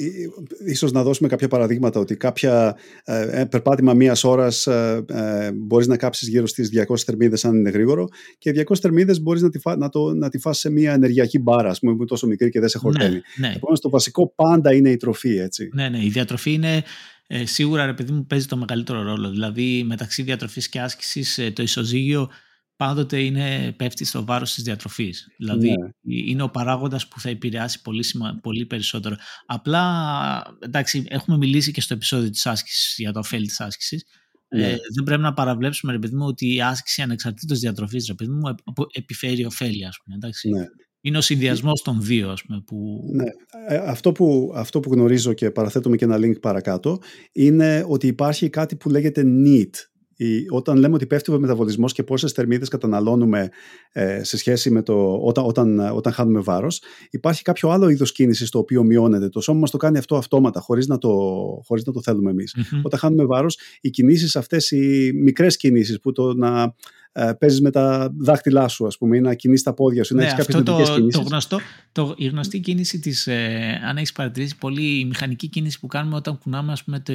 ίσως να δώσουμε κάποια παραδείγματα ότι κάποια ε, ε περπάτημα μίας ώρας ε, ε, μπορείς να κάψεις γύρω στις 200 θερμίδες αν είναι γρήγορο και 200 θερμίδες μπορείς να τη, φά, να, το, να τη φας σε μια ενεργειακή μπάρα, ας πούμε, που είναι τόσο μικρή και δεν σε χορταίνει. Ναι, ναι. Επομένως το βασικό πάντα είναι η τροφή, έτσι. Ναι, ναι, η διατροφή είναι ε, σίγουρα ρε παιδί μου παίζει το μεγαλύτερο ρόλο. Δηλαδή μεταξύ διατροφής και άσκησης ε, το ισοζύγιο πάντοτε είναι, πέφτει στο βάρος της διατροφής. Δηλαδή ναι. είναι ο παράγοντας που θα επηρεάσει πολύ, πολύ περισσότερο. Απλά, εντάξει, έχουμε μιλήσει και στο επεισόδιο της άσκησης για το ωφέλη της άσκησης. Ναι. Ε, δεν πρέπει να παραβλέψουμε, ρε παιδί μου, ότι η άσκηση ανεξαρτήτως διατροφής, ρε παιδί μου, επιφέρει ωφέλη, ας πούμε. Εντάξει. Ναι. Είναι ο συνδυασμός των δύο, ας πούμε. Που... Ναι. Ε, αυτό, που, αυτό που γνωρίζω και παραθέτουμε και ένα link παρακάτω είναι ότι υπάρχει κάτι που λέγεται NEAT όταν λέμε ότι πέφτει ο μεταβολισμός και πόσες θερμίδες καταναλώνουμε ε, σε σχέση με το όταν, όταν, όταν χάνουμε βάρος, υπάρχει κάποιο άλλο είδος κίνησης το οποίο μειώνεται. Το σώμα μας το κάνει αυτό αυτόματα, χωρίς να το, χωρίς να το θέλουμε εμείς. Όταν χάνουμε βάρος, οι κινήσεις αυτές, οι μικρές κινήσεις που το να ε, παίζεις με τα δάχτυλά σου, ας πούμε, ή να κινείς τα πόδια σου, ναι, να έχεις κάποιες το, κινήσεις. Το γνωστό, το, η γνωστή κίνηση της, ε, αν έχεις παρατηρήσει πολύ, η μηχανική κίνηση που κάνουμε όταν κουνάμε, ας πούμε, το,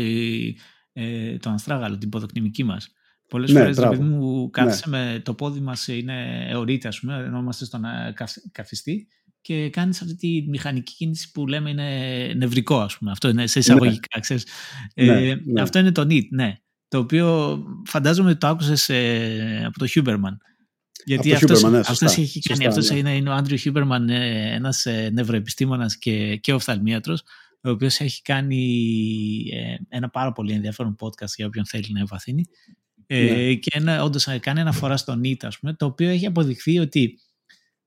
ε, το αστράγαλο, την ποδοκνημική μας. Πολλές ναι, φορές, παιδί μου, κάθεσαι ναι. με το πόδι μας είναι αιωρείται, ας πούμε, ενώ είμαστε στον ε, καθιστή και κάνεις αυτή τη μηχανική κίνηση που λέμε είναι νευρικό, ας πούμε. Αυτό είναι σε εισαγωγικά, ναι. Ε, ναι, ναι. Αυτό είναι το NEAT, ναι. Το οποίο φαντάζομαι ότι το άκουσες ε, από το Huberman. Γιατί αυτό αυτός, ναι, αυτός έχει κάνει, αυτός ναι. είναι, είναι ο Andrew Huberman, ε, ένας ε, νευροεπιστήμονας και, και οφθαλμίατρος, ο οποίος έχει κάνει ε, ένα πάρα πολύ ενδιαφέρον podcast για όποιον θέλει να ευαθύνει. Ε, ναι. Και ένα, όντως κάνει αναφορά στο NEAT, ας πούμε, το οποίο έχει αποδειχθεί ότι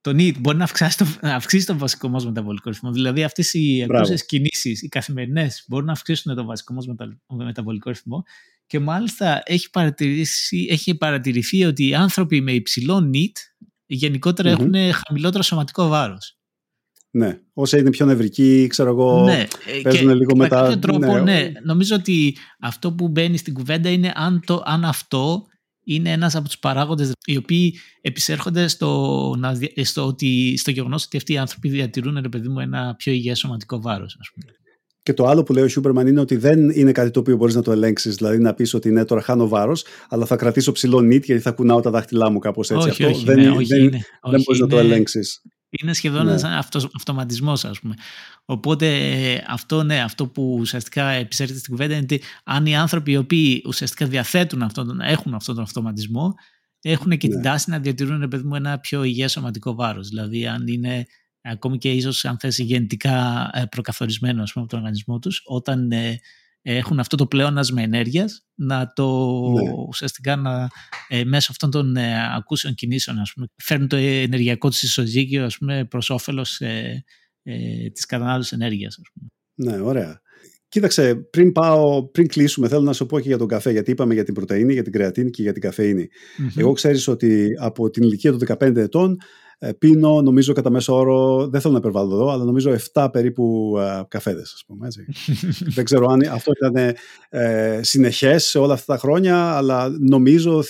το NEAT μπορεί να αυξήσει το, να αυξήσει το βασικό μας μεταβολικό ρυθμό. Δηλαδή αυτές οι ακούσες κινήσεις, οι καθημερινές, μπορούν να αυξήσουν το βασικό μας μεταβολικό ρυθμό και μάλιστα έχει, έχει παρατηρηθεί ότι οι άνθρωποι με υψηλό NEAT γενικότερα mm-hmm. έχουν χαμηλότερο σωματικό βάρος. Ναι, όσα είναι πιο νευρικοί, ξέρω εγώ, ναι, παίζουν λίγο και μετά. Με τρόπο, ναι. ναι. Νομίζω ότι αυτό που μπαίνει στην κουβέντα είναι αν, το, αν αυτό είναι ένας από τους παράγοντες οι οποίοι επισέρχονται στο, στο, ότι, στο γεγονός ότι αυτοί οι άνθρωποι διατηρούν ρε παιδί μου, ένα πιο υγιές σωματικό βάρος. Ας πούμε. Και το άλλο που λέει ο Σούπερμαν είναι ότι δεν είναι κάτι το οποίο μπορείς να το ελέγξεις. Δηλαδή να πεις ότι ναι, τώρα χάνω βάρος, αλλά θα κρατήσω ψηλό νίτ γιατί θα κουνάω τα δάχτυλά μου κάπως έτσι. Όχι, Αυτό όχι, δεν, ναι, όχι, δεν, είναι, δεν μπορείς να το ελέγξεις. Είναι σχεδόν ναι. ένας αυτο, αυτοματισμός ας πούμε. Οπότε αυτό, ναι, αυτό που ουσιαστικά επισέρχεται στην κουβέντα είναι ότι αν οι άνθρωποι οι οποίοι ουσιαστικά διαθέτουν αυτόν, έχουν αυτόν τον αυτοματισμό έχουν και ναι. την τάση να διατηρούν παιδί μου, ένα πιο υγιές σωματικό βάρος. Δηλαδή αν είναι ακόμη και ίσως αν θες γενετικά ε, προκαθορισμένο ας πούμε, από τον οργανισμό τους όταν ε, έχουν αυτό το πλεόνασμα ενέργειας να το ναι. ουσιαστικά να, ε, μέσω αυτών των ε, ακούσεων κινήσεων ας πούμε, φέρνουν το ενεργειακό τους ισοζύγιο ας πούμε, προς όφελος ε, ε, της κατανάλωσης ενέργειας. Ας πούμε. Ναι, ωραία. Κοίταξε, πριν, πάω, πριν κλείσουμε, θέλω να σου πω και για τον καφέ, γιατί είπαμε για την πρωτεΐνη, για την κρεατίνη και για την καφεΐνη. Εγώ ξέρεις ότι από την ηλικία των 15 ετών ε, πίνω, νομίζω κατά μέσο όρο, δεν θέλω να υπερβάλλω εδώ, αλλά νομίζω 7 περίπου ε, καφέδες, ας πούμε, έτσι. δεν ξέρω αν αυτό ήταν ε, συνεχές σε όλα αυτά τα χρόνια, αλλά νομίζω,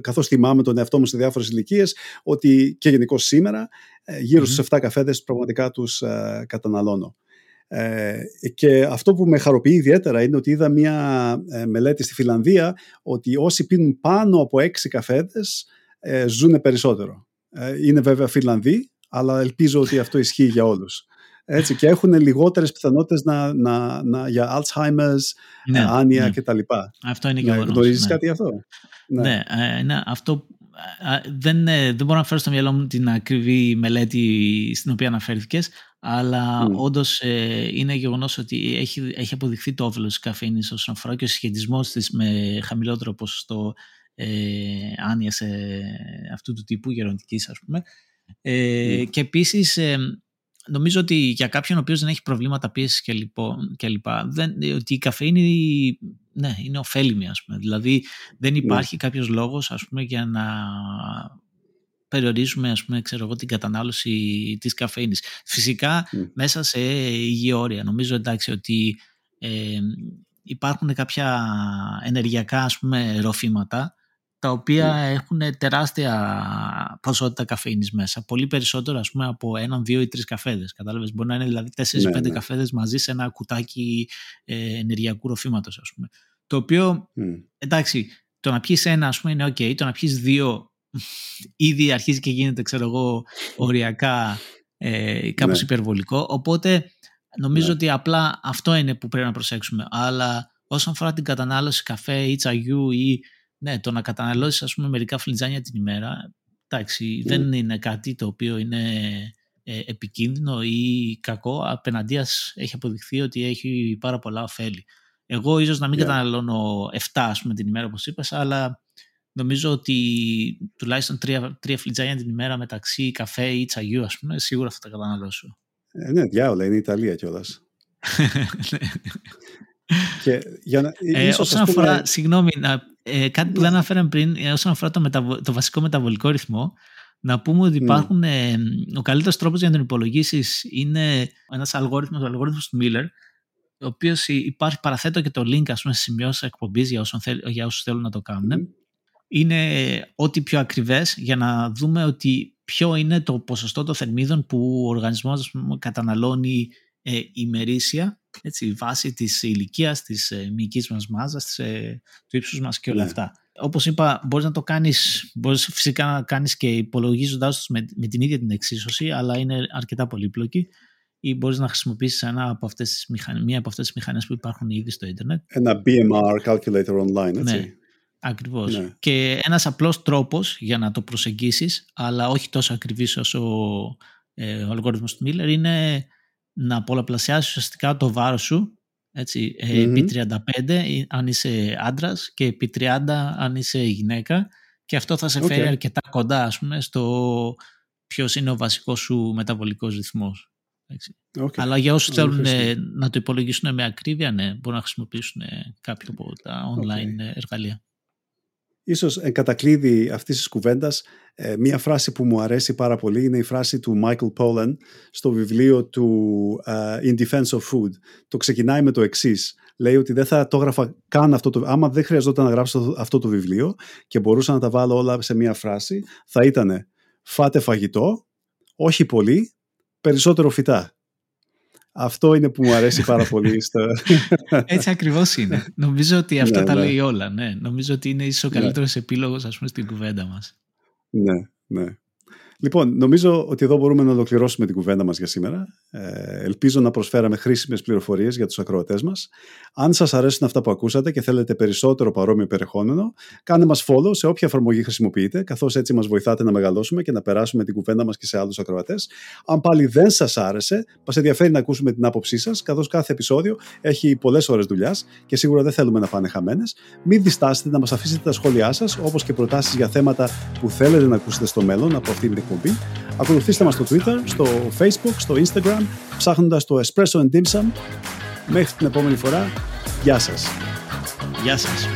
καθώς θυμάμαι τον εαυτό μου σε διάφορες ηλικίες, ότι και γενικώ σήμερα, ε, γύρω στους 7 καφέδες πραγματικά τους ε, καταναλώνω. Ε, και αυτό που με χαροποιεί ιδιαίτερα είναι ότι είδα μια μελέτη στη Φιλανδία ότι όσοι πίνουν πάνω από 6 καφέδες ε, ζουν περισσότερο. Ε, είναι βέβαια Φιλανδοί, αλλά ελπίζω ότι αυτό ισχύει για όλους. Έτσι, και έχουν λιγότερες πιθανότητες να, να, να, για Alzheimer's, ναι, ε, άνοια ναι. κτλ. Αυτό είναι και ναι, Γνωρίζεις ναι. κάτι αυτό; Ναι, ναι, ε, ναι αυτό δεν, δεν μπορώ να φέρω στο μυαλό μου την ακριβή μελέτη στην οποία αναφέρθηκες, αλλά mm. όντως είναι γεγονός ότι έχει, έχει αποδειχθεί το όφελος της καφέινη όσον αφορά και ο συσχετισμός της με χαμηλότερο ποσοστό ε, άνοιας αυτού του τύπου γεροντικής ας πούμε ε, και επίσης ε, νομίζω ότι για κάποιον ο οποίος δεν έχει προβλήματα πίεσης και, λοιπόν, και λοιπά δεν, ότι η καφεΐνη ναι, είναι ωφέλιμη ας πούμε δηλαδή δεν ναι. υπάρχει ναι. κάποιος λόγος ας πούμε για να περιορίζουμε ας πούμε, ξέρω εγώ, την κατανάλωση της καφέινης. Φυσικά μέσα σε υγιή όρια. Νομίζω εντάξει ότι ε, υπάρχουν κάποια ενεργειακά ας πούμε, ροφήματα τα οποία mm. έχουν τεράστια ποσότητα καφέινης μέσα. Πολύ περισσότερο ας πούμε από έναν, δύο ή τρεις καφέδες. Κατάλαβες, μπορεί να είναι δηλαδή τέσσερις, ναι, πέντε ναι. καφέδες μαζί σε ένα κουτάκι ε, ενεργειακού ροφήματος ας πούμε. Το οποίο, εντάξει, το να πιεις ένα ας πούμε είναι ok, το να πιεις δύο ήδη αρχίζει και γίνεται ξέρω εγώ οριακά ε, κάπως ναι. υπερβολικό. Οπότε νομίζω ναι. ότι απλά αυτό είναι που πρέπει να προσέξουμε. Αλλά όσον αφορά την κατανάλωση καφέ ή τσαγιού ή ναι, το να καταναλώσεις ας πούμε μερικά φλιτζάνια την ημέρα, εντάξει, ναι. δεν είναι κάτι το οποίο είναι ε, επικίνδυνο ή κακό. Απέναντία έχει αποδειχθεί ότι έχει πάρα πολλά ωφέλη. Εγώ ίσως να μην yeah. καταναλώνω 7 ας πούμε την ημέρα όπως είπες, αλλά νομίζω ότι τουλάχιστον τρία, τρία φλιτζάνια την ημέρα μεταξύ καφέ ή τσαγιού ας πούμε, σίγουρα θα τα καταναλώσω. Ε, ναι, διάολα, είναι η Ιταλία κιόλας. και για να, ε, όσον πούμε... αφορά, συγγνώμη, να, ε, κάτι που δεν αναφέραμε πριν, ε, όσον αφορά το, μεταβο, το βασικό μεταβολικό ρυθμό, να πούμε ότι ναι. υπάρχουν, ε, ο καλύτερος τρόπος για να τον υπολογίσεις είναι ένας αλγόριθμος, ο αλγόριθμος του Miller, ο οποίος υπάρχει, παραθέτω και το link ας πούμε σημειώσεις εκπομπής για, για όσους θέλουν να το κάνουν. Είναι ό,τι πιο ακριβές για να δούμε ότι ποιο είναι το ποσοστό των θερμίδων που ο οργανισμός καταναλώνει ε, ημερήσια έτσι, βάση της ηλικίας, της ε, μυϊκής μας μάζας, ε, του ύψους μας και όλα ναι. αυτά. Όπως είπα, μπορείς να το κάνεις, μπορείς φυσικά να κάνεις και υπολογίζοντάς το με, με την ίδια την εξίσωση, αλλά είναι αρκετά πολύπλοκη ή μπορείς να χρησιμοποιήσεις ένα από αυτές τις μία από αυτές τις μηχανές που υπάρχουν ήδη στο ίντερνετ. Ένα BMR calculator online, έτσι. Ναι, ακριβώς. Ναι. Και ένας απλός τρόπος για να το προσεγγίσεις, αλλά όχι τόσο ακριβής όσο ε, ο αλγόριθμος του Miller, είναι να πολλαπλασιάσεις ουσιαστικά το βάρος σου έτσι, mm-hmm. επί 35 αν είσαι άντρας και επί 30 αν είσαι γυναίκα και αυτό θα σε φέρει αρκετά κοντά ας πούμε, στο ποιος είναι ο βασικός σου μεταβολικός ρυθμός. Okay. Αλλά για όσους θέλουν να το υπολογίσουν με ακρίβεια, ναι, μπορούν να χρησιμοποιήσουν κάποιο από τα online εργαλεία. Ίσως εν κατακλείδη αυτής της κουβέντας, ε, μία φράση που μου αρέσει πάρα πολύ είναι η φράση του Michael Pollan στο βιβλίο του uh, In Defense of Food. Το ξεκινάει με το εξής. Λέει ότι δεν θα το έγραφα καν αυτό το άμα δεν χρειαζόταν να γράψω αυτό το βιβλίο και μπορούσα να τα βάλω όλα σε μία φράση, θα ήταν φάτε φαγητό, όχι πολύ, περισσότερο φυτά. Αυτό είναι που μου αρέσει πάρα πολύ. Στο... Έτσι ακριβώς είναι. Νομίζω ότι αυτό ναι, τα ναι. λέει όλα. Ναι. Νομίζω ότι είναι ίσως ο καλύτερος ναι. επίλογο στην κουβέντα μας. Ναι, ναι. Λοιπόν, νομίζω ότι εδώ μπορούμε να ολοκληρώσουμε την κουβέντα μας για σήμερα. Ε, ελπίζω να προσφέραμε χρήσιμες πληροφορίες για τους ακροατές μας. Αν σας αρέσουν αυτά που ακούσατε και θέλετε περισσότερο παρόμοιο περιεχόμενο, κάντε μας follow σε όποια εφαρμογή χρησιμοποιείτε, καθώς έτσι μας βοηθάτε να μεγαλώσουμε και να περάσουμε την κουβέντα μας και σε άλλους ακροατές. Αν πάλι δεν σας άρεσε, μας ενδιαφέρει να ακούσουμε την άποψή σας, καθώς κάθε επεισόδιο έχει πολλές ώρες δουλειάς και σίγουρα δεν θέλουμε να πάνε χαμένες. Μην διστάσετε να μας αφήσετε τα σχόλιά σας, όπως και προτάσεις για θέματα που θέλετε να ακούσετε στο μέλλον από αυτήν την εκπομπή. Ακολουθήστε μας στο Twitter, στο Facebook, στο Instagram, ψάχνοντας το Espresso and Dim Sum. Μέχρι την επόμενη φορά, γεια σας. Γεια σας.